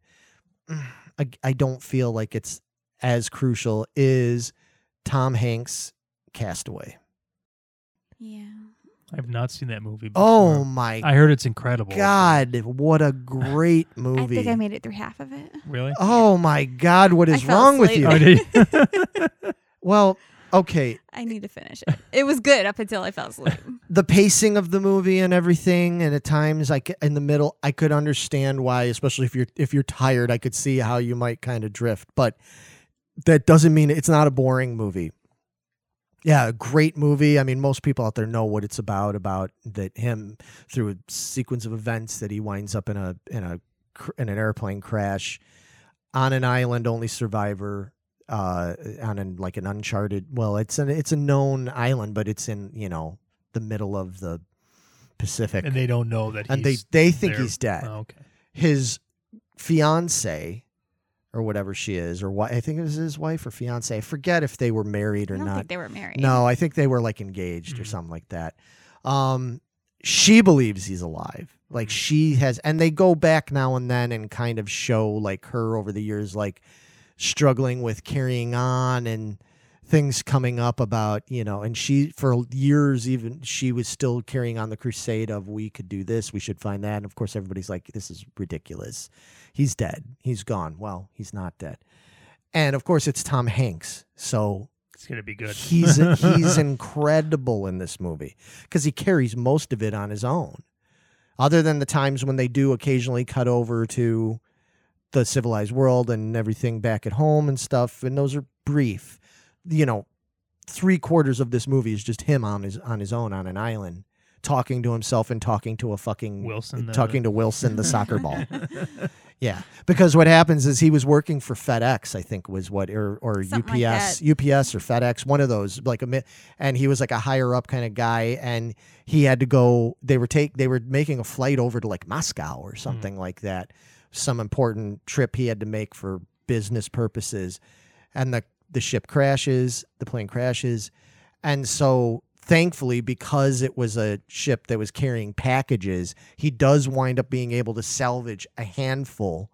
I, I don't feel like it's as crucial, is Tom Hanks' Castaway. Yeah. I've not seen that movie. Before. Oh my I heard it's incredible. god, what a great movie! I think I made it through half of it. Really? oh my god, What is I wrong with asleep. you? Oh, you? Well, okay, I need to finish it. It was good up until I fell asleep. the pacing of the movie and everything and at times like in the middle I could understand why especially if you're if you're tired I could see how you might kind of drift but that doesn't mean it's not a boring movie. Yeah, a great movie. I mean, most people out there know what it's about about that him through a sequence of events that he winds up in a in a in an airplane crash on an island only survivor uh on an like an uncharted well it's an it's a known island but it's in you know the middle of the Pacific and they don't know that. and they they think there. he's dead Oh, okay. his fiance or whatever she is or what I think it was his wife or fiance I forget if they were married or I don't not think they were married. no I think they were like engaged or Mhm. something like that um she believes he's alive like Mhm. she has and they go back now and then and kind of show like her over the years like struggling with carrying on and things coming up about you know and she for years even she was still carrying on the crusade of we could do this we should find that and of course everybody's like this is ridiculous. He's dead. He's gone. Well he's not dead. And of course it's tom hanks so It's gonna be good. he's he's incredible in this movie because he carries most of it on his own other than the times when they do occasionally cut over to the civilized world and everything back at home and stuff and those are brief. You know three quarters of this movie is just him on his on his own on an island talking to himself and talking to a fucking Wilson, the- talking to wilson the soccer ball. Yeah because what happens is he was working for fedex i think was what or or Something like ups ups or fedex one of those like a and he was like a higher up kind of guy and he had to go they were take they were making a flight over to like moscow or hmm. something like that some important trip he had to make for business purposes and the the ship crashes the plane crashes and so thankfully because it was a ship that was carrying packages he does wind up being able to salvage a handful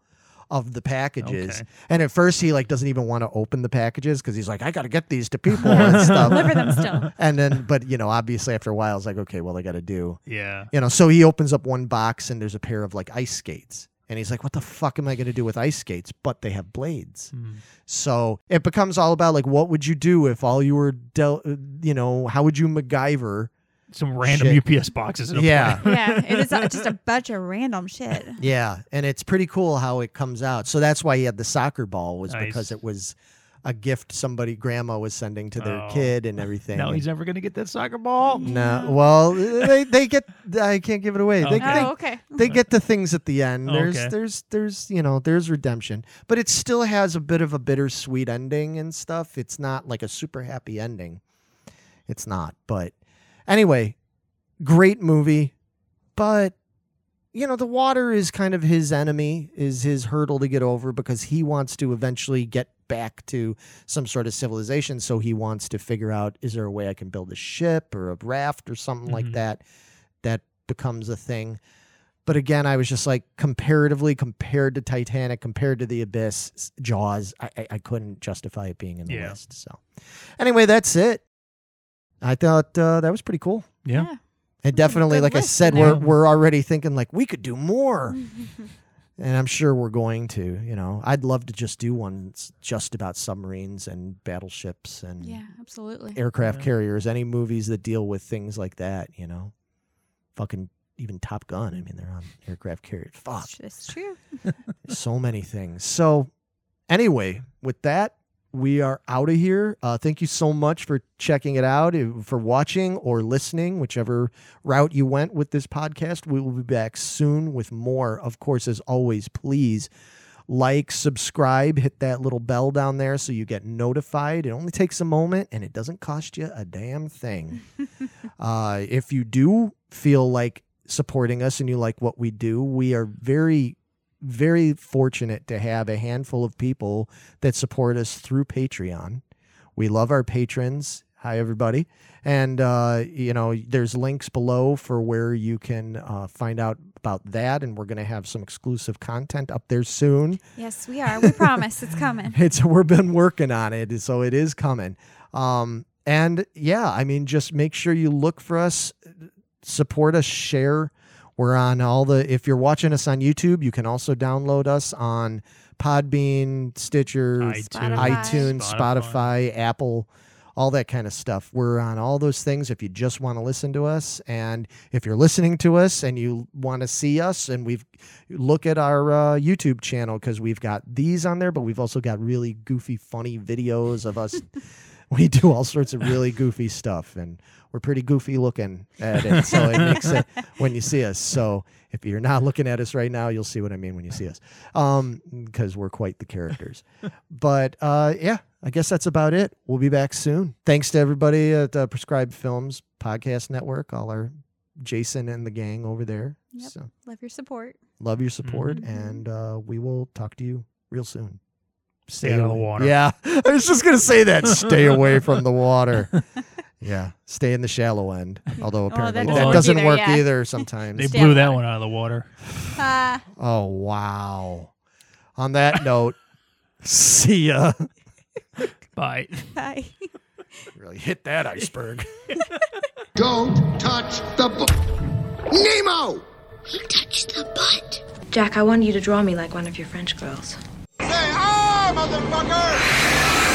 of the packages Okay. and at first he like doesn't even want to open the packages because he's like i gotta get these to people and stuff Deliver them still. and then but you know obviously after a while it's like okay well i gotta do Yeah. you know so he opens up one box and there's a pair of like ice skates and he's like what the fuck am i gonna do with ice skates but they have blades Mm. so it becomes all about like what would you do if all you were del- uh, you know how would you macgyver Some random Shit. UPS boxes. In a Yeah. Yeah, it is uh, just a bunch of random shit. yeah and it's pretty cool how it comes out so that's why he had the soccer ball was Nice. because it was a gift somebody grandma was sending to their Oh. kid and everything Now he's never gonna get that soccer ball. no well they, they get i can't give it away they, Okay. they, Oh, okay. they get the things at the end. Oh, There's okay. there's there's you know there's redemption, but it still has a bit of a bittersweet ending and stuff. It's not like a super happy ending. It's not. But anyway, great movie, but you know the water is kind of his enemy, is his hurdle to get over because he wants to eventually get back to some sort of civilization. So he wants to figure out is there a way I can build a ship or a raft or something like Mhm. that. That becomes a thing. But again, I was just like comparatively compared to Titanic, compared to the Abyss, Jaws, I, I, I couldn't justify it being in the Yeah. list. So anyway, that's it. I thought uh, that was pretty cool. Yeah. And definitely, good like I said, in we're we're already thinking like we could do more, and I'm sure we're going to. You know, I'd love to just do one just about submarines and battleships and yeah, absolutely. aircraft Yeah. carriers. Any movies that deal with things like that, you know, fucking even Top Gun. I mean, they're on aircraft carriers. Fuck, That's true. so many things. So, anyway, with that, we are out of here. Uh, thank you so much for checking it out, for watching or listening, whichever route you went with this podcast. We will be back soon with more. Of course, as always, please like, subscribe, hit that little bell down there so you get notified. It only takes a moment and it doesn't cost you a damn thing. uh, if you do feel like supporting us and you like what we do, we are very, very fortunate to have a handful of people that support us through Patreon. We love our patrons. Hi, everybody. And, uh, you know, there's links below for where you can uh, find out about that. And we're going to have some exclusive content up there soon. Yes, we are. We promise it's coming. It's we've been working on it, so it is coming. Um, and yeah, I mean, just make sure you look for us support us, share. We're on all the. If you're watching us on YouTube, you can also download us on Podbean, Stitcher, iTunes, iTunes, Spotify. Spotify, Apple, all that kind of stuff. We're on all those things if you just want to listen to us. And if you're listening to us and you want to see us, and we've look at our uh, YouTube channel because we've got these on there, but we've also got really goofy, funny videos of us. we do all sorts of really goofy stuff, and we're pretty goofy looking at it. So it makes it when you see us. So if you're not looking at us right now, you'll see what I mean when you see us, because we're quite the characters. but uh, yeah, I guess that's about it. We'll be back soon. Thanks to everybody at uh, Prescribed Films Podcast Network, all our Jason and the gang over there. Yep. So Love your support. love your support, Mhm. and uh, we will talk to you real soon. Stay out of the water. Yeah, I was just gonna say that. Stay away from the water. Yeah, stay in the shallow end. Although apparently that that, doesn't work doesn't either, work yeah. either sometimes. They blew that one out of the water. Ah, oh wow. On that note, see ya. Bye. bye. Really hit that iceberg. Don't touch the butt, Nemo! He touched the butt. Jack, I want you to draw me like one of your French girls. Say ah, motherfucker!